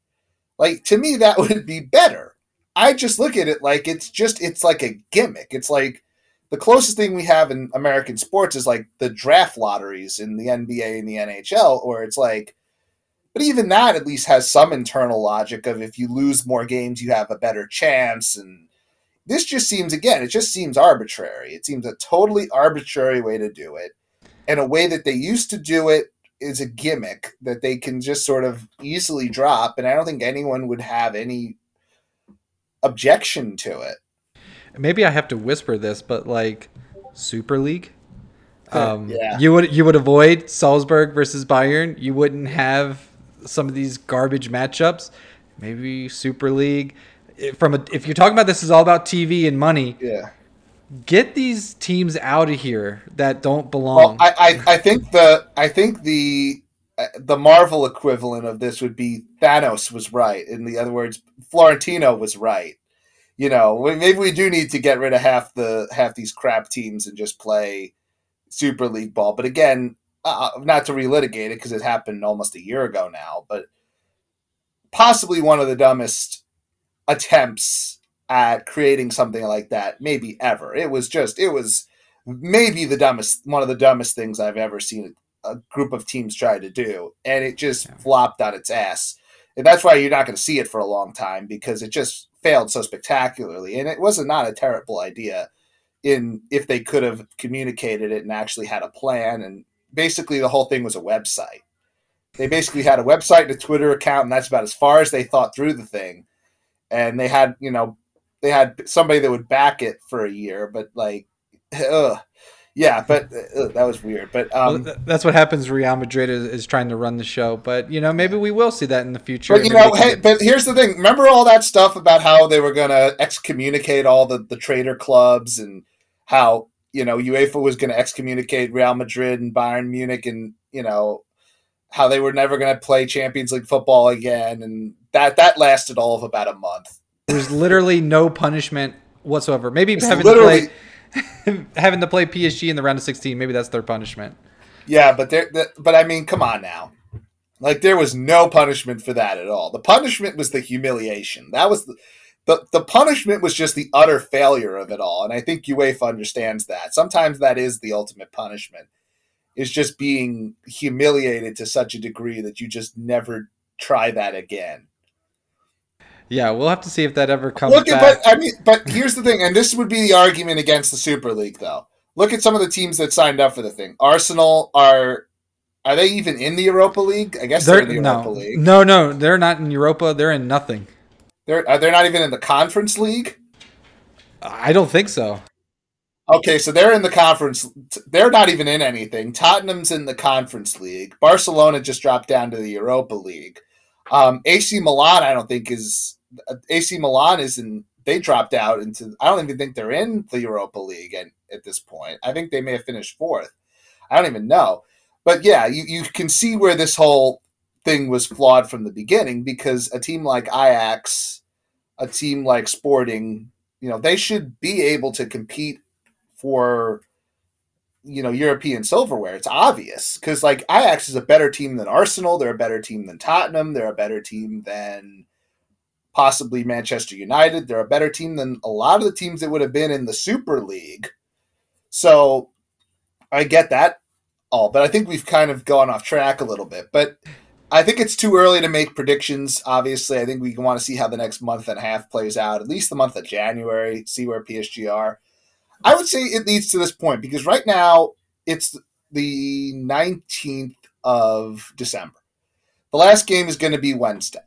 like to me that would be better i just look at it like it's just it's like a gimmick it's like the closest thing we have in american sports is like the draft lotteries in the nba and the nhl where it's like but even that at least has some internal logic of if you lose more games you have a better chance and this just seems again it just seems arbitrary. It seems a totally arbitrary way to do it and a way that they used to do it is a gimmick that they can just sort of easily drop and i don't think anyone would have any objection to it maybe I have to whisper this, but like Super League. Um, Yeah. You would you would avoid Salzburg versus Bayern. You wouldn't have some of these garbage matchups. Maybe Super League. If- From a, if you're talking about this is all about TV and money, yeah get these teams out of here that don't well belong. I, I i think the i think the uh, the marvel equivalent of this would be thanos was right in the other words florentino was right you know maybe we do need to get rid of half the half these crap teams and just play super league ball. But again uh, not to relitigate it because it happened almost a year ago now but possibly one of the dumbest attempts at creating something like that maybe ever. It was just it was maybe the dumbest one of the dumbest things i've ever seen a group of teams try to do and it just flopped on its ass. And that's why you're not going to see it for a long time because it just failed so spectacularly and it was not a terrible idea in if they could have communicated it and actually had a plan and basically the whole thing was a website they basically had a website and a twitter account and that's about as far as they thought through the thing and they had you know they had somebody that would back it for a year but like ugh. Yeah but uh, that was weird but um th- that's what happens. Real Madrid is, is trying to run the show, but you know maybe we will see that in the future. But you know, hey, get- but here's the thing. Remember all that stuff about how they were going to excommunicate all the the traitor clubs and how you know UEFA was going to excommunicate Real Madrid and Bayern Munich and you know how they were never going to play Champions League football again and that that lasted all of about a month. There's literally no punishment whatsoever. Maybe It's having to play having to play PSG in the round of 16. Maybe that's their punishment. Yeah, but there, the, but I mean, come on now. Like there was no punishment for that at all. The punishment was the humiliation. That was the, the the punishment was just the utter failure of it all. And I think UEFA understands that. Sometimes that is the ultimate punishment. Is just being humiliated to such a degree that you just never try that again. Yeah, we'll have to see if that ever comes Look at back. but I mean but here's the thing, and this would be the argument against the Super League though. look at some of the teams that signed up for the thing. Arsenal are are they even in the Europa League? I guess they're, they're in the Europa no, League. No, no, they're not in Europa. They're in nothing. They're are they not even in the Conference League? I don't think so. Okay, so they're in the conference. They're not even in anything. Tottenham's in the Conference League. Barcelona just dropped down to the Europa League. Um, AC Milan, I don't think is AC Milan is in. They dropped out into. I don't even think they're in the Europa League at, at this point. I think they may have finished fourth. I don't even know. But yeah, you, you can see where this whole thing was flawed from the beginning because a team like Ajax, a team like Sporting, you know, they should be able to compete for you know European silverware. It's obvious because like Ajax is a better team than Arsenal. They're a better team than Tottenham. They're a better team than possibly Manchester United. They're a better team than a lot of the teams that would have been in the Super League. So I get that all, but I think we've kind of gone off track a little bit. But I think it's too early to make predictions. Obviously, I think we want to see how the next month and a half plays out, at least the month of January, see where PSG are. I would say it leads to this point because right now it's the 19th of December. The last game is going to be Wednesday.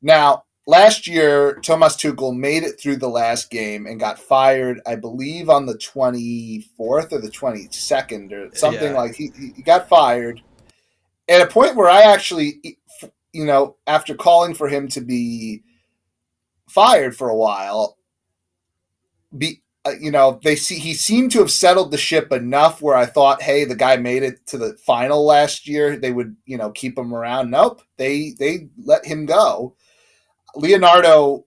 Now, last year, Thomas Tuchel made it through the last game and got fired, I believe, on the 24th or the 22nd or something yeah. like he, he got fired at a point where I actually, you know, after calling for him to be fired for a while, be uh, you know, they see he seemed to have settled the ship enough where I thought, hey, the guy made it to the final last year. They would, you know, keep him around. Nope, they they let him go. Leonardo,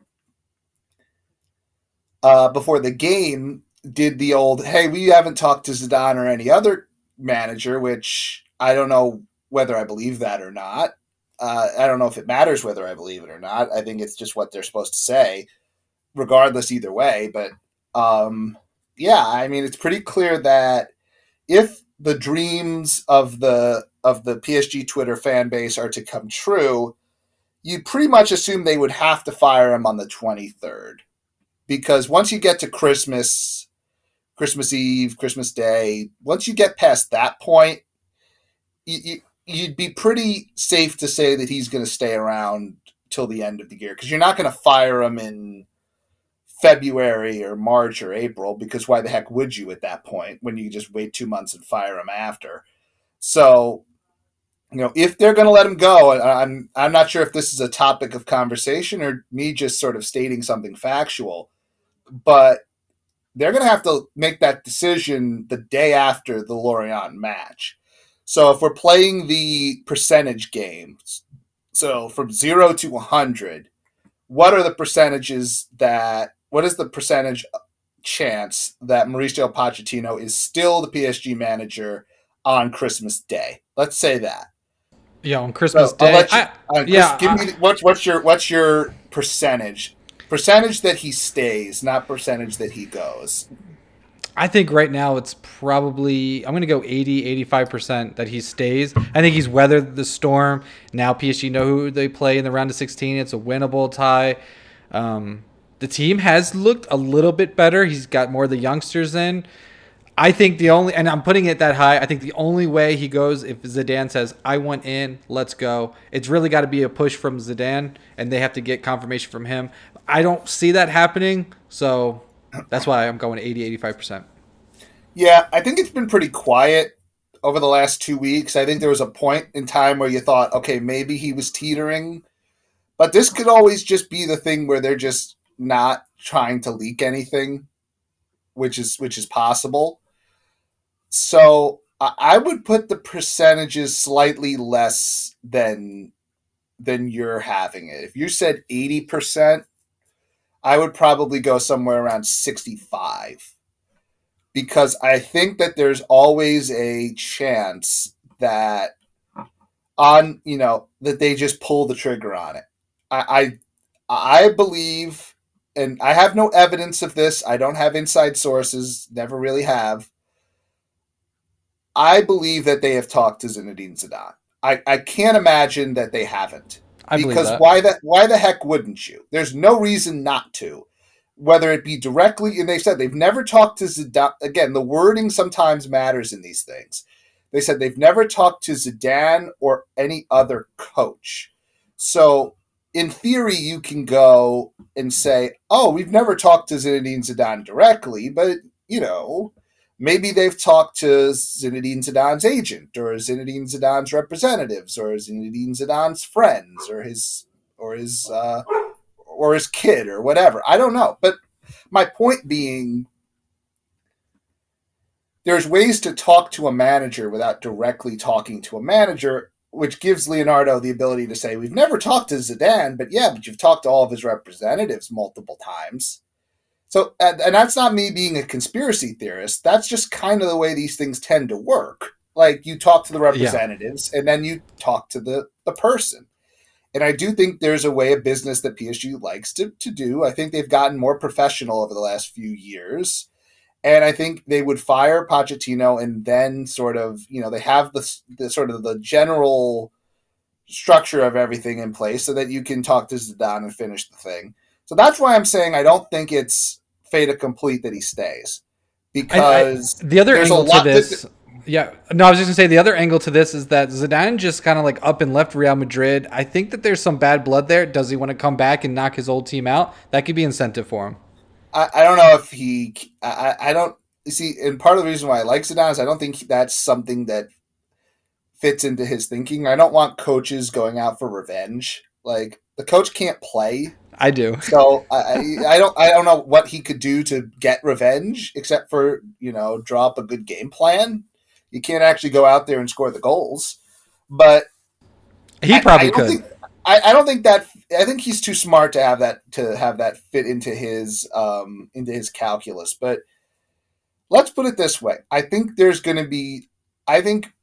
uh, before the game, did the old, hey, we haven't talked to Zidane or any other manager, which I don't know whether I believe that or not. Uh, I don't know if it matters whether I believe it or not. I think it's just what they're supposed to say, regardless either way. But um, yeah, I mean, it's pretty clear that if the dreams of the of the PSG Twitter fan base are to come true, you pretty much assume they would have to fire him on the 23rd. Because once you get to Christmas, Christmas Eve, Christmas Day, once you get past that point, you, you, would be pretty safe to say that he's going to stay around till the end of the year because you're not going to fire him in February or March or April because why the heck would you at that point when you just wait two months and fire him after? So, you know, if they're going to let him go, I'm I'm not sure if this is a topic of conversation or me just sort of stating something factual, but they're going to have to make that decision the day after the Lorient match. So if we're playing the percentage games, so from zero to 100, what are the percentages that what is the percentage chance that Mauricio Pochettino is still the PSG manager on Christmas Day? Let's say that. Yeah, on Christmas so, Day. You, I, uh, yeah, give I, me what's what's your what's your percentage? Percentage that he stays, not percentage that he goes. I think right now it's probably I'm going to go 80 85% that he stays. I think he's weathered the storm. Now PSG know who they play in the round of 16. It's a winnable tie. Um, the team has looked a little bit better. He's got more of the youngsters in. I think the only, and I'm putting it that high. I think the only way he goes if Zidane says, "I want in, let's go." It's really got to be a push from Zidane, and they have to get confirmation from him. I don't see that happening, so that's why I'm going 80, 85 percent. Yeah, I think it's been pretty quiet over the last two weeks. I think there was a point in time where you thought, okay, maybe he was teetering, but this could always just be the thing where they're just not trying to leak anything, which is which is possible. So I would put the percentages slightly less than than you're having it. If you said 80%, I would probably go somewhere around 65. Because I think that there's always a chance that on, you know, that they just pull the trigger on it. I I, I believe and I have no evidence of this. I don't have inside sources, never really have. I believe that they have talked to Zinedine Zidane. I, I can't imagine that they haven't. I because why the why the heck wouldn't you? There's no reason not to. whether it be directly, and they said they've never talked to Zidane. Again, the wording sometimes matters in these things. They said they've never talked to Zidane or any other coach. So, in theory, you can go and say, "Oh, we've never talked to Zinedine Zidane directly," but you know, maybe they've talked to Zinedine Zidane's agent or Zinedine Zidane's representatives or Zinedine Zidane's friends or his or his uh, or his kid or whatever. I don't know. But my point being there's ways to talk to a manager without directly talking to a manager, which gives Leonardo the ability to say, We've never talked to Zidane, but yeah, but you've talked to all of his representatives multiple times. So, and, and that's not me being a conspiracy theorist. That's just kind of the way these things tend to work. Like you talk to the representatives yeah. and then you talk to the, the person. And I do think there's a way of business that PSG likes to, to do. I think they've gotten more professional over the last few years. And I think they would fire Pochettino and then sort of, you know, they have the, the sort of the general structure of everything in place so that you can talk to Zidane and finish the thing. So that's why I'm saying I don't think it's fait complete that he stays. Because I, I, the other angle to this to, yeah, no, I was just gonna say the other angle to this is that Zidane just kind of like up and left Real Madrid. I think that there's some bad blood there. Does he want to come back and knock his old team out? That could be incentive for him. I, I don't know if he. I, I don't you see, and part of the reason why I like Zidane is I don't think that's something that fits into his thinking. I don't want coaches going out for revenge. Like the coach can't play. I do. So I, I don't I don't know what he could do to get revenge except for you know drop a good game plan. You can't actually go out there and score the goals. But he probably I, I could. Think, I, I, don't think that. I think he's too smart to have that to have that fit into his um, into his calculus. But let's put it this way: I think there's going to be. I think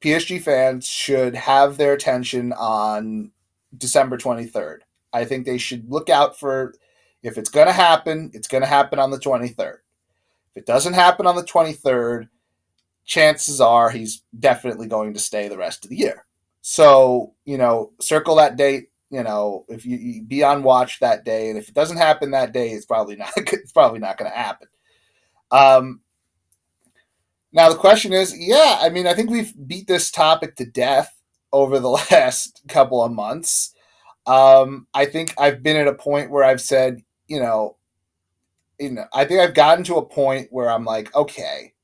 PSG fans should have their attention on December 23rd. I think they should look out for if it's going to happen, it's going to happen on the 23rd. If it doesn't happen on the 23rd, chances are he's definitely going to stay the rest of the year. So, you know, circle that date, you know, if you, you be on watch that day and if it doesn't happen that day, it's probably not it's probably not going to happen. Um now the question is, yeah, I mean, I think we've beat this topic to death over the last couple of months. Um, I think I've been at a point where I've said, you know, you know, I think I've gotten to a point where I'm like, okay,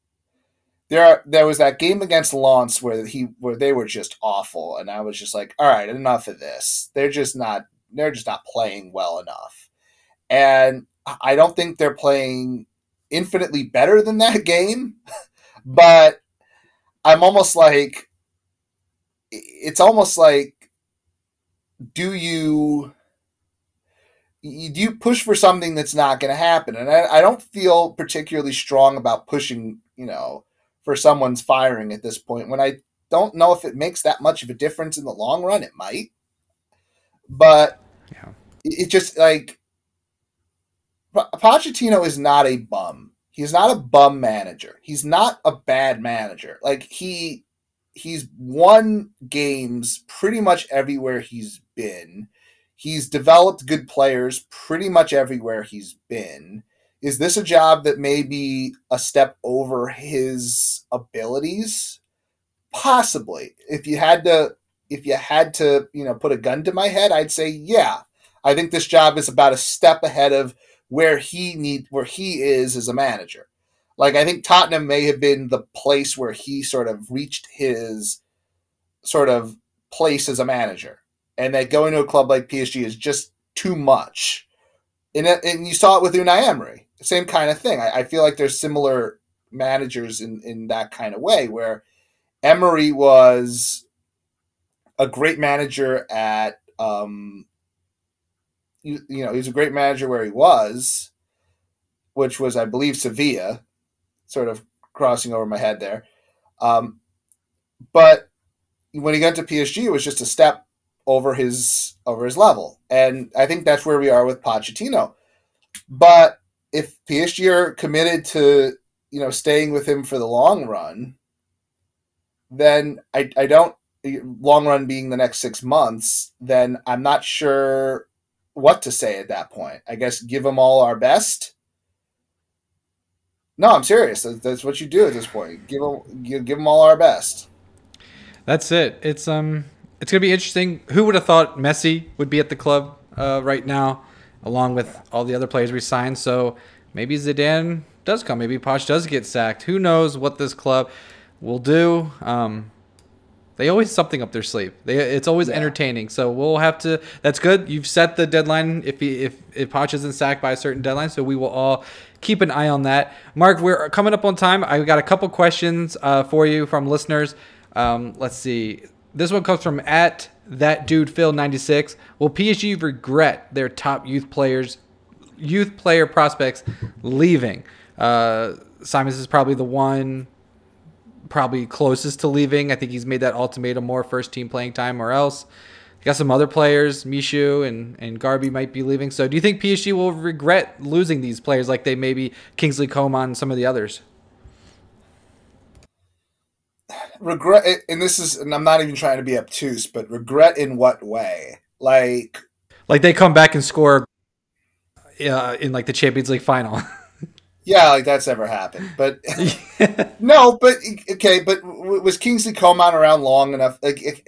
there there was that game against Lens where he where they were just awful, and I was just like, all right, enough of this. They're just not they're just not playing well enough, and I don't think they're playing infinitely better than that game, but I'm almost like it's almost like do you do you push for something that's not going to happen and I, I don't feel particularly strong about pushing you know for someone's firing at this point when I don't know if it makes that much of a difference in the long run. It might, but yeah. it just like Pochettino is not a bum. He's not a bum manager. He's not a bad manager. Like he he's won games pretty much everywhere he's been. He's developed good players pretty much everywhere he's been is this a job that may be a step over his abilities? Possibly. If you had to if you had to, you know, put a gun to my head, I'd say yeah. I think this job is about a step ahead of where he need where he is as a manager. Like I think Tottenham may have been the place where he sort of reached his sort of place as a manager. And that going to a club like PSG is just too much. And, and you saw it with Unai Emery same kind of thing. I, I feel like there's similar managers in in that kind of way where Emery was a great manager at um you, you know he was a great manager where he was which was I believe Sevilla sort of crossing over my head there um but when he got to PSG it was just a step over his over his level and I think that's where we are with Pochettino but if PSG are committed to you know staying with him for the long run, then I I don't long run being the next six months, then I'm not sure what to say at that point. I guess give them all our best. No, I'm serious. That's what you do at this point. Give them, give, give them all our best. That's it. It's um, it's gonna be interesting. Who would have thought Messi would be at the club uh, right now, along with all the other players we signed? So maybe Zidane does come. Maybe Poch does get sacked. Who knows what this club will do? Um, they always something up their sleeve. They, it's always yeah. entertaining. So we'll have to. That's good. You've set the deadline. If he, if if Poch isn't sacked by a certain deadline, so we will all keep an eye on that. Mark, we're coming up on time. I got a couple questions uh, for you from listeners. Um, let's see. This one comes from at that dude Phil ninety six. Will PSG regret their top youth players, youth player prospects leaving? Uh, Simons is probably the one probably closest to leaving. I think he's made that ultimatum more first team playing time or else. Got some other players, Michut and, and Gharbi might be leaving. So do you think PSG will regret losing these players like they maybe Kingsley Coman and some of the others? Regret, and this is, and I'm not even trying to be obtuse, but regret in what way? Like, like they come back and score uh, in like the Champions League final. Yeah, like that's never happened. But no, but okay, but was Kingsley Coman around long enough? Like, it,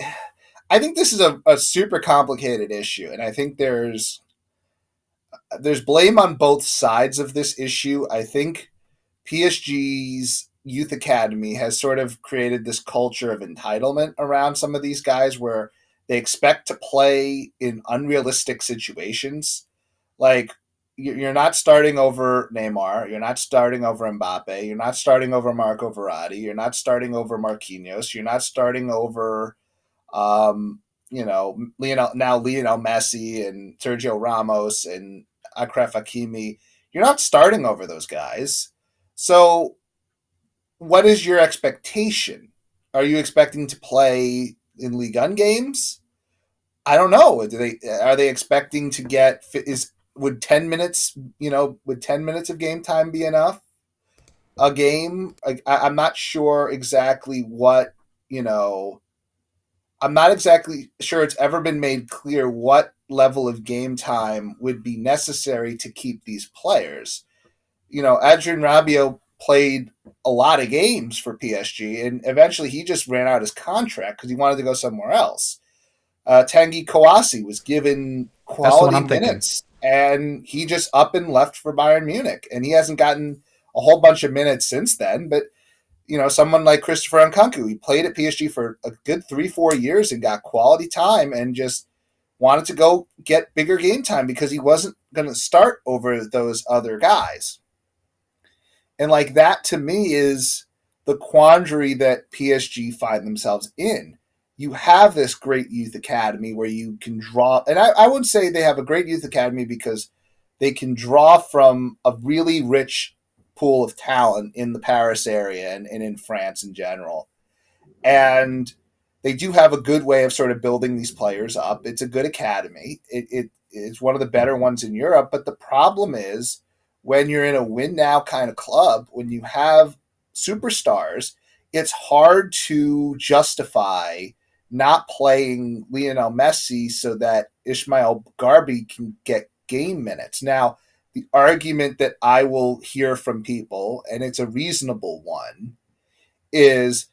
I think this is a, a super complicated issue, and I think there's there's blame on both sides of this issue. I think PSG's youth academy has sort of created this culture of entitlement around some of these guys where they expect to play in unrealistic situations. Like you're not starting over Neymar. You're not starting over Mbappe. You're not starting over Marco Verratti. You're not starting over Marquinhos. You're not starting over, um, you know, Lionel now Lionel Messi and Sergio Ramos and Achraf Hakimi. You're not starting over those guys. So, what is your expectation? Are you expecting to play in League 1 games? I don't know. Do they are they expecting to get is would 10 minutes you know would 10 minutes of game time be enough a game I, i'm not sure exactly what you know i'm not exactly sure it's ever been made clear what level of game time would be necessary to keep these players you know Adrien rabiot played a lot of games for psg and eventually he just ran out his contract because he wanted to go somewhere else uh, Tanguy Kouassi was given quality minutes and he just up and left for Bayern Munich, and he hasn't gotten a whole bunch of minutes since then. But you know, someone like Christopher Nkunku, he played at PSG for a good three, four years and got quality time, and just wanted to go get bigger game time because he wasn't going to start over those other guys. And like that to me is the quandary that PSG find themselves in. You have this great youth academy where you can draw and I, I would say they have a great youth academy because they can draw from a really rich pool of talent in the paris area and, and in france in general. And they do have a good way of sort of building these players up. It's a good academy. It, it it's one of the better ones in europe. But the problem is when you're in a win now kind of club when you have superstars it's hard to justify not playing Lionel Messi so that Ismael Gharbi can get game minutes. Now, the argument that I will hear from people, and it's a reasonable one, is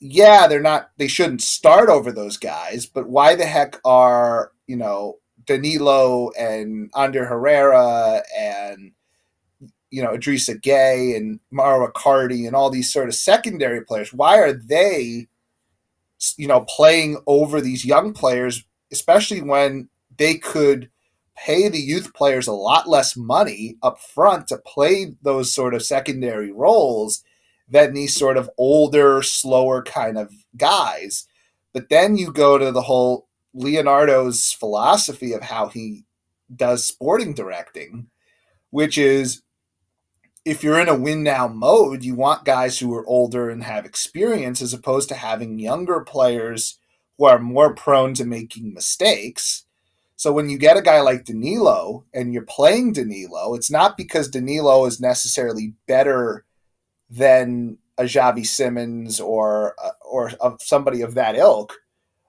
yeah, they're not they shouldn't start over those guys, but why the heck are, you know, Danilo and Ander Herrera and you know, Idrissa Gueye and Mauro Icardi and all these sort of secondary players, why are they you know, playing over these young players, especially when they could pay the youth players a lot less money up front to play those sort of secondary roles than these sort of older, slower kind of guys. But then you go to the whole Leonardo's philosophy of how he does sporting directing, which is if you're in a win now mode, you want guys who are older and have experience as opposed to having younger players who are more prone to making mistakes. So when you get a guy like Danilo and you're playing Danilo, it's not because Danilo is necessarily better than a Xavi Simons or uh, or somebody of that ilk,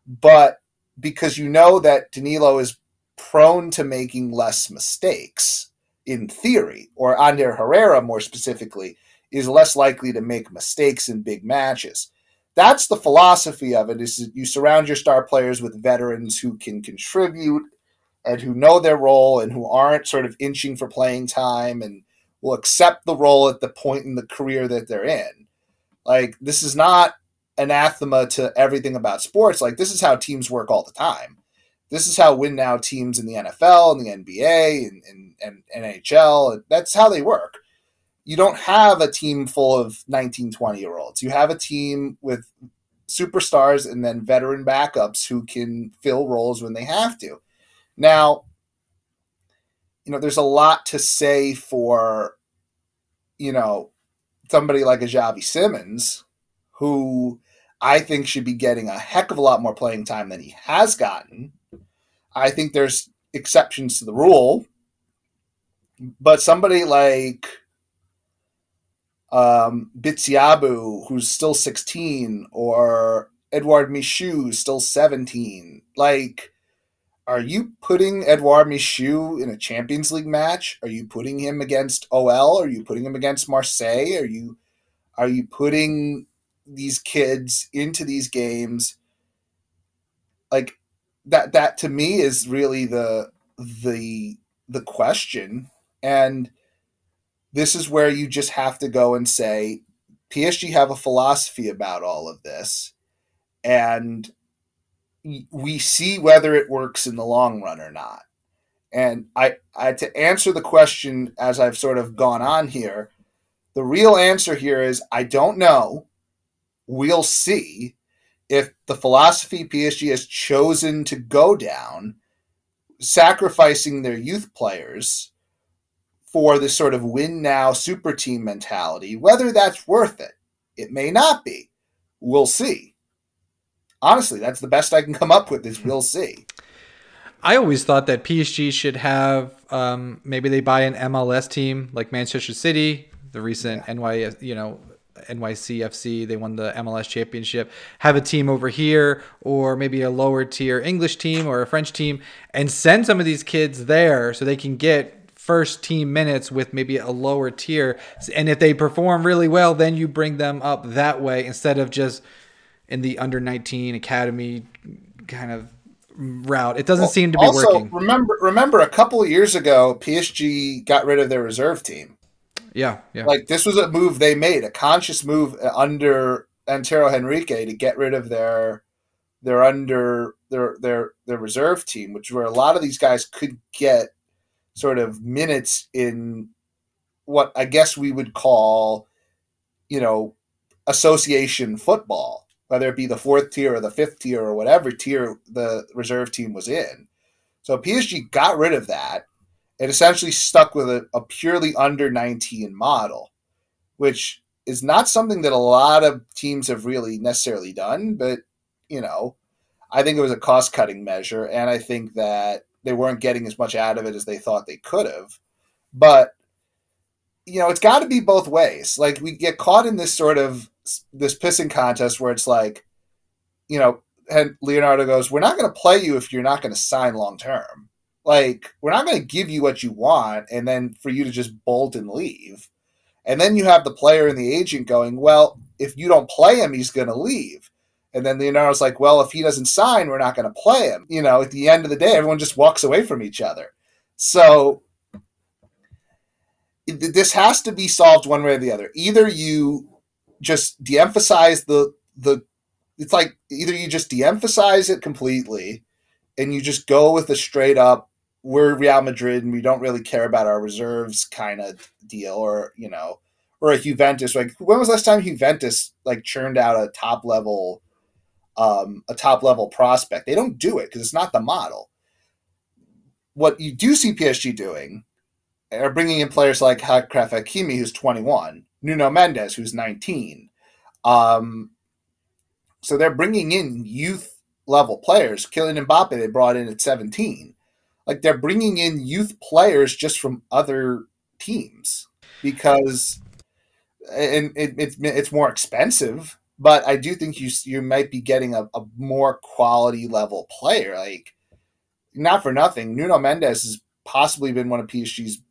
but because you know that Danilo is prone to making less mistakes in theory, or Ander Herrera more specifically, is less likely to make mistakes in big matches. That's the philosophy of it is you surround your star players with veterans who can contribute and who know their role and who aren't sort of inching for playing time and will accept the role at the point in the career that they're in. Like this is not anathema to everything about sports. Like this is how teams work all the time. This is how win now teams in the NFL and the NBA and, and, and NHL. That's how they work. You don't have a team full of 19, 20 year olds. You have a team with superstars and then veteran backups who can fill roles when they have to. Now, you know, there's a lot to say for, you know, somebody like a Xavi Simons, who I think should be getting a heck of a lot more playing time than he has gotten. I think there's exceptions to the rule, but somebody like um, Bitshiabu, who's still 16, or Edouard Michut, still 17, like are you putting Edouard Michut in a Champions League match? Are you putting him against OL? Are you putting him against Marseille? Are you are you putting these kids into these games? Like that that to me is really the the the question and this is where you just have to go and say PSG have a philosophy about all of this and we see whether it works in the long run or not. And I, I to answer the question as I've sort of gone on here, the real answer here is I don't know. We'll see if the philosophy PSG has chosen to go down, sacrificing their youth players for this sort of win now super team mentality, whether that's worth it. It may not be. We'll see honestly, that's the best I can come up with. Is we'll see. I always thought that PSG should have um, maybe they buy an MLS team like Manchester City, the recent yeah. NY, you know, NYCFC. They won the MLS championship. Have a team over here, or maybe a lower tier English team or a French team, and send some of these kids there so they can get first team minutes with maybe a lower tier. And if they perform really well, then you bring them up that way instead of just in the under 19 academy kind of route. It doesn't well, seem to be also, working. Remember, remember a couple of years ago, PSG got rid of their reserve team. Yeah, yeah. Like this was a move they made, a conscious move uh, under Antero Henrique to get rid of their their under their their their reserve team, which where a lot of these guys could get sort of minutes in what I guess we would call, you know, association football whether it be the fourth tier or the fifth tier or whatever tier the reserve team was in. So PSG got rid of that and essentially stuck with a, a purely under 19 model, which is not something that a lot of teams have really necessarily done, but you know, I think it was a cost cutting measure, and I think that they weren't getting as much out of it as they thought they could have. But you know, it's got to be both ways. Like we get caught in this sort of this pissing contest where it's like, you know, and Leonardo goes, "We're not going to play you if you're not going to sign long term. Like, we're not going to give you what you want, and then for you to just bolt and leave." And then you have the player and the agent going, "Well, if you don't play him, he's going to leave." And then Leonardo's like, "Well, if he doesn't sign, we're not going to play him." You know, at the end of the day, everyone just walks away from each other. So this has to be solved one way or the other. Either you just de-emphasize the the it's like either you just de-emphasize it completely and you just go with a straight up we're Real Madrid and we don't really care about our reserves kind of deal or you know or a Juventus like when was last time Juventus like churned out a top level um a top level prospect they don't do it because it's not the model what you do see PSG doing are bringing in players like Achraf Hakimi who's 21 Nuno Mendes, who's 19. Um, so they're bringing in youth level players. Kylian Mbappe, they brought in at 17. Like they're bringing in youth players just from other teams because, and it, it's it's more expensive. But I do think you you might be getting a, a more quality level player. Like not for nothing, Nuno Mendes has possibly been one of PSG's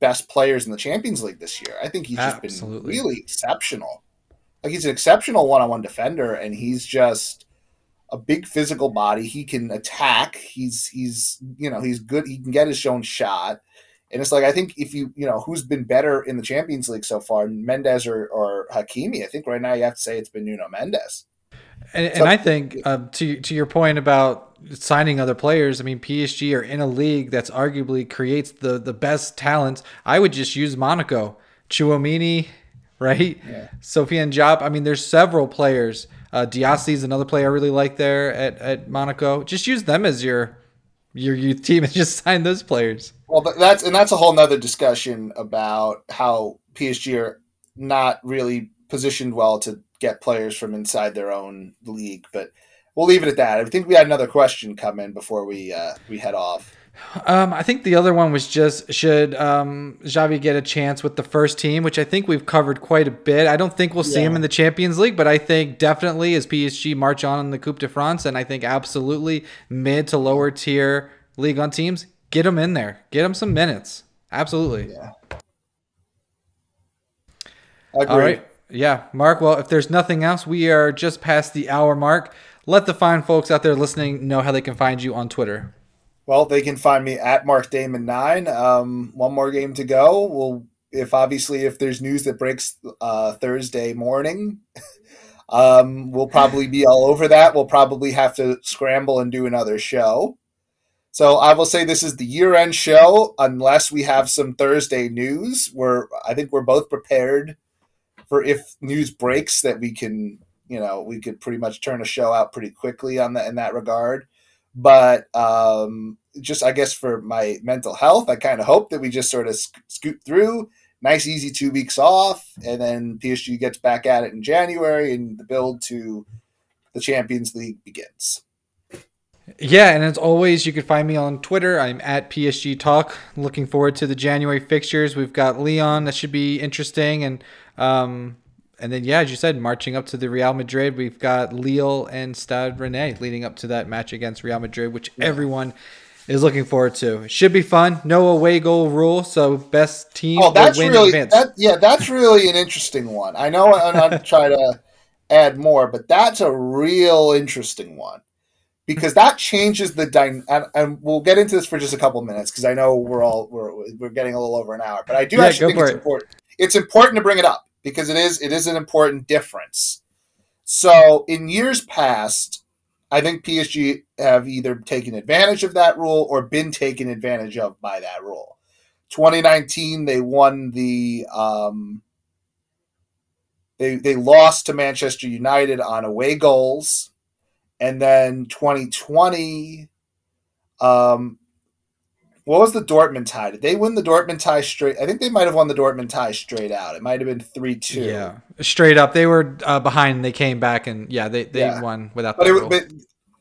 best players in the Champions League this year. I think he's just Absolutely. been really exceptional. Like he's an exceptional one-on-one defender, and he's just a big physical body. He can attack. He's he's you know he's good. He can get his own shot. And it's like I think if you you know who's been better in the Champions League so far, Mendes or, or Hakimi. I think right now you have to say it's been Nuno Mendes. And, so, and I think uh, to to your point about signing other players, I mean PSG are in a league that's arguably creates the the best talents. I would just use Monaco, Tchouameni, right? Yeah. Sofiane Diop. I mean, there's several players. Uh, Diassi is another player I really like there at, at Monaco. Just use them as your your youth team and just sign those players. Well, that's and that's a whole nother discussion about how PSG are not really positioned well to get players from inside their own league. But we'll leave it at that. I think we had another question come in before we uh, we head off. Um, I think the other one was just should um, Xavi get a chance with the first team, which I think we've covered quite a bit. I don't think we'll see yeah. him in the Champions League, but I think definitely as PSG march on in the Coupe de France, and I think absolutely mid to lower tier Ligue 1 teams, get him in there, get him some minutes. Absolutely. Yeah. All right. Yeah, Marc. Well, if there's nothing else, we are just past the hour mark. Let the fine folks out there listening know how they can find you on Twitter. Well, they can find me at Marc Damon nine. Um, one more game to go. We'll if obviously if there's news that breaks uh, Thursday morning, um, we'll probably be all over that. We'll probably have to scramble and do another show. So I will say this is the year end show unless we have some Thursday news. We're I think we're both prepared for if news breaks that we can you know we could pretty much turn a show out pretty quickly on that in that regard. But um, just I guess for my mental health, I kind of hope that we just sort of sc- scoot through. Nice, easy two weeks off, and then PSG gets back at it in January, and the build to the Champions League begins. Yeah, and as always, you can find me on Twitter. I'm at PSG Talk. Looking forward to the January fixtures. We've got Lyon that should be interesting, and um, and then yeah, as you said, marching up to the Real Madrid, we've got Lille and Stade Rennais leading up to that match against Real Madrid, which yeah. everyone is looking forward to. It should be fun. No away goal rule, so best team oh, that's really, that, yeah, that's really an interesting one. I know I'm not trying to add more, but that's a real interesting one because that changes the. And, and, we'll get into this for just a couple minutes because I know we're all we're, we're getting a little over an hour, but I do yeah, actually think it's it. important. It's important to bring it up because it is it is an important difference. So in years past, I think PSG have either taken advantage of that rule or been taken advantage of by that rule. 2019, they won the. Um, they they lost to Manchester United on away goals, and then 2020. Um, what was the Dortmund tie? Did they win the Dortmund tie straight? I think they might have won the Dortmund tie straight out. It might have been three two. Yeah, straight up. They were uh, behind. They came back and yeah, they they yeah. won without. But, it, but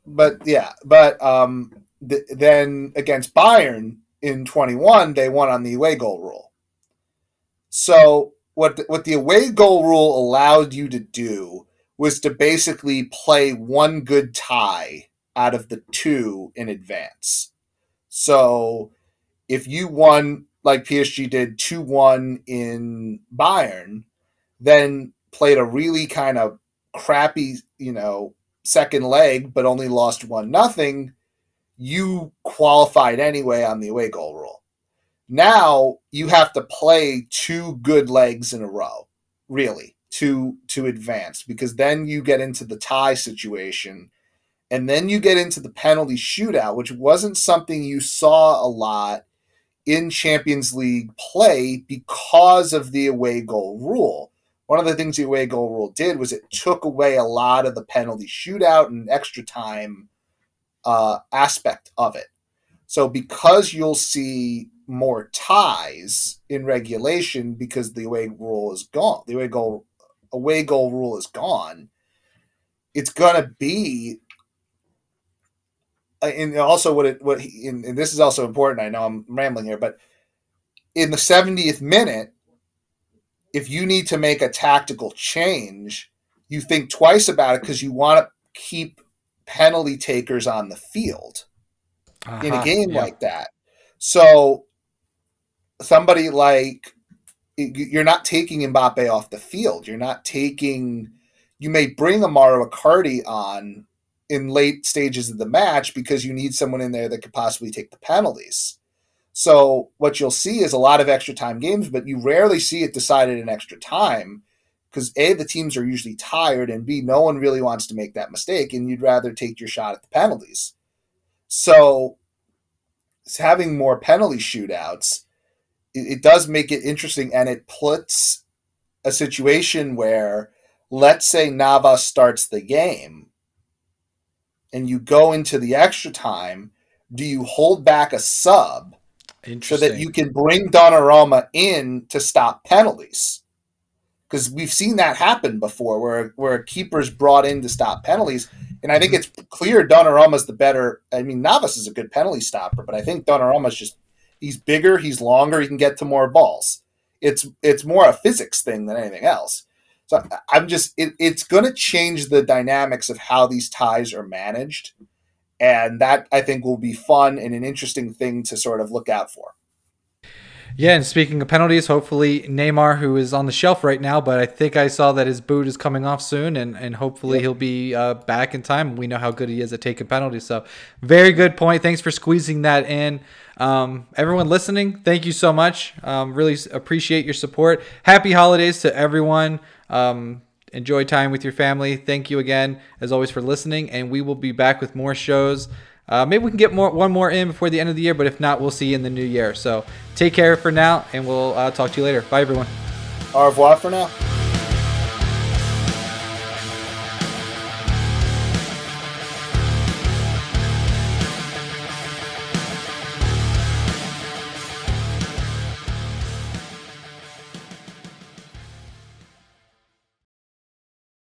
but yeah, but um, th- then against Bayern in twenty one, they won on the away goal rule. So what the, what the away goal rule allowed you to do was to basically play one good tie out of the two in advance. So if you won like PSG did 2 1 in Bayern, then played a really kind of crappy, you know, second leg, but only lost 1 nothing, you qualified anyway on the away goal rule. Now you have to play two good legs in a row, really, to to advance because then you get into the tie situation and then you get into the penalty shootout, which wasn't something you saw a lot in Champions League play because of the away goal rule. One of the things the away goal rule did was it took away a lot of the penalty shootout and extra time uh, aspect of it. So, because you'll see more ties in regulation because the away rule is gone, the away goal away goal rule is gone. It's gonna be and also what it what he, and, and this is also important. I know I'm rambling here, but in the 70th minute, if you need to make a tactical change, you think twice about it because you want to keep penalty takers on the field. uh-huh. in a game yeah. like that. So somebody like you're not taking Mbappe off the field. You're not taking. You may bring Mauro Icardi on in late stages of the match because you need someone in there that could possibly take the penalties. So what you'll see is a lot of extra time games, but you rarely see it decided in extra time because a the teams are usually tired and b no one really wants to make that mistake and you'd rather take your shot at the penalties. So having more penalty shootouts, it, it does make it interesting and it puts a situation where let's say Navas starts the game and you go into the extra time, do you hold back a sub so that you can bring Donnarumma in to stop penalties? Because we've seen that happen before, where where a keeper's brought in to stop penalties, and I think mm-hmm. it's clear Donnarumma's the better. I mean, Navas is a good penalty stopper, but I think Donnarumma's just he's bigger, he's longer, he can get to more balls. It's it's more a physics thing than anything else. So I'm just it, it's going to change the dynamics of how these ties are managed, and that I think will be fun and an interesting thing to sort of look out for. Yeah, and speaking of penalties, hopefully Neymar, who is on the shelf right now, but I think I saw that his boot is coming off soon, and, and hopefully he'll be uh, back in time. We know how good he is at taking penalties. So, very good point. Thanks for squeezing that in. Um, everyone listening, thank you so much. Um, really appreciate your support. Happy holidays to everyone. Um, enjoy time with your family. Thank you again, as always, for listening. And we will be back with more shows. Uh, maybe we can get more one more in before the end of the year, but if not, we'll see you in the new year. So take care for now, and we'll uh, talk to you later. Bye, everyone. Au revoir for now.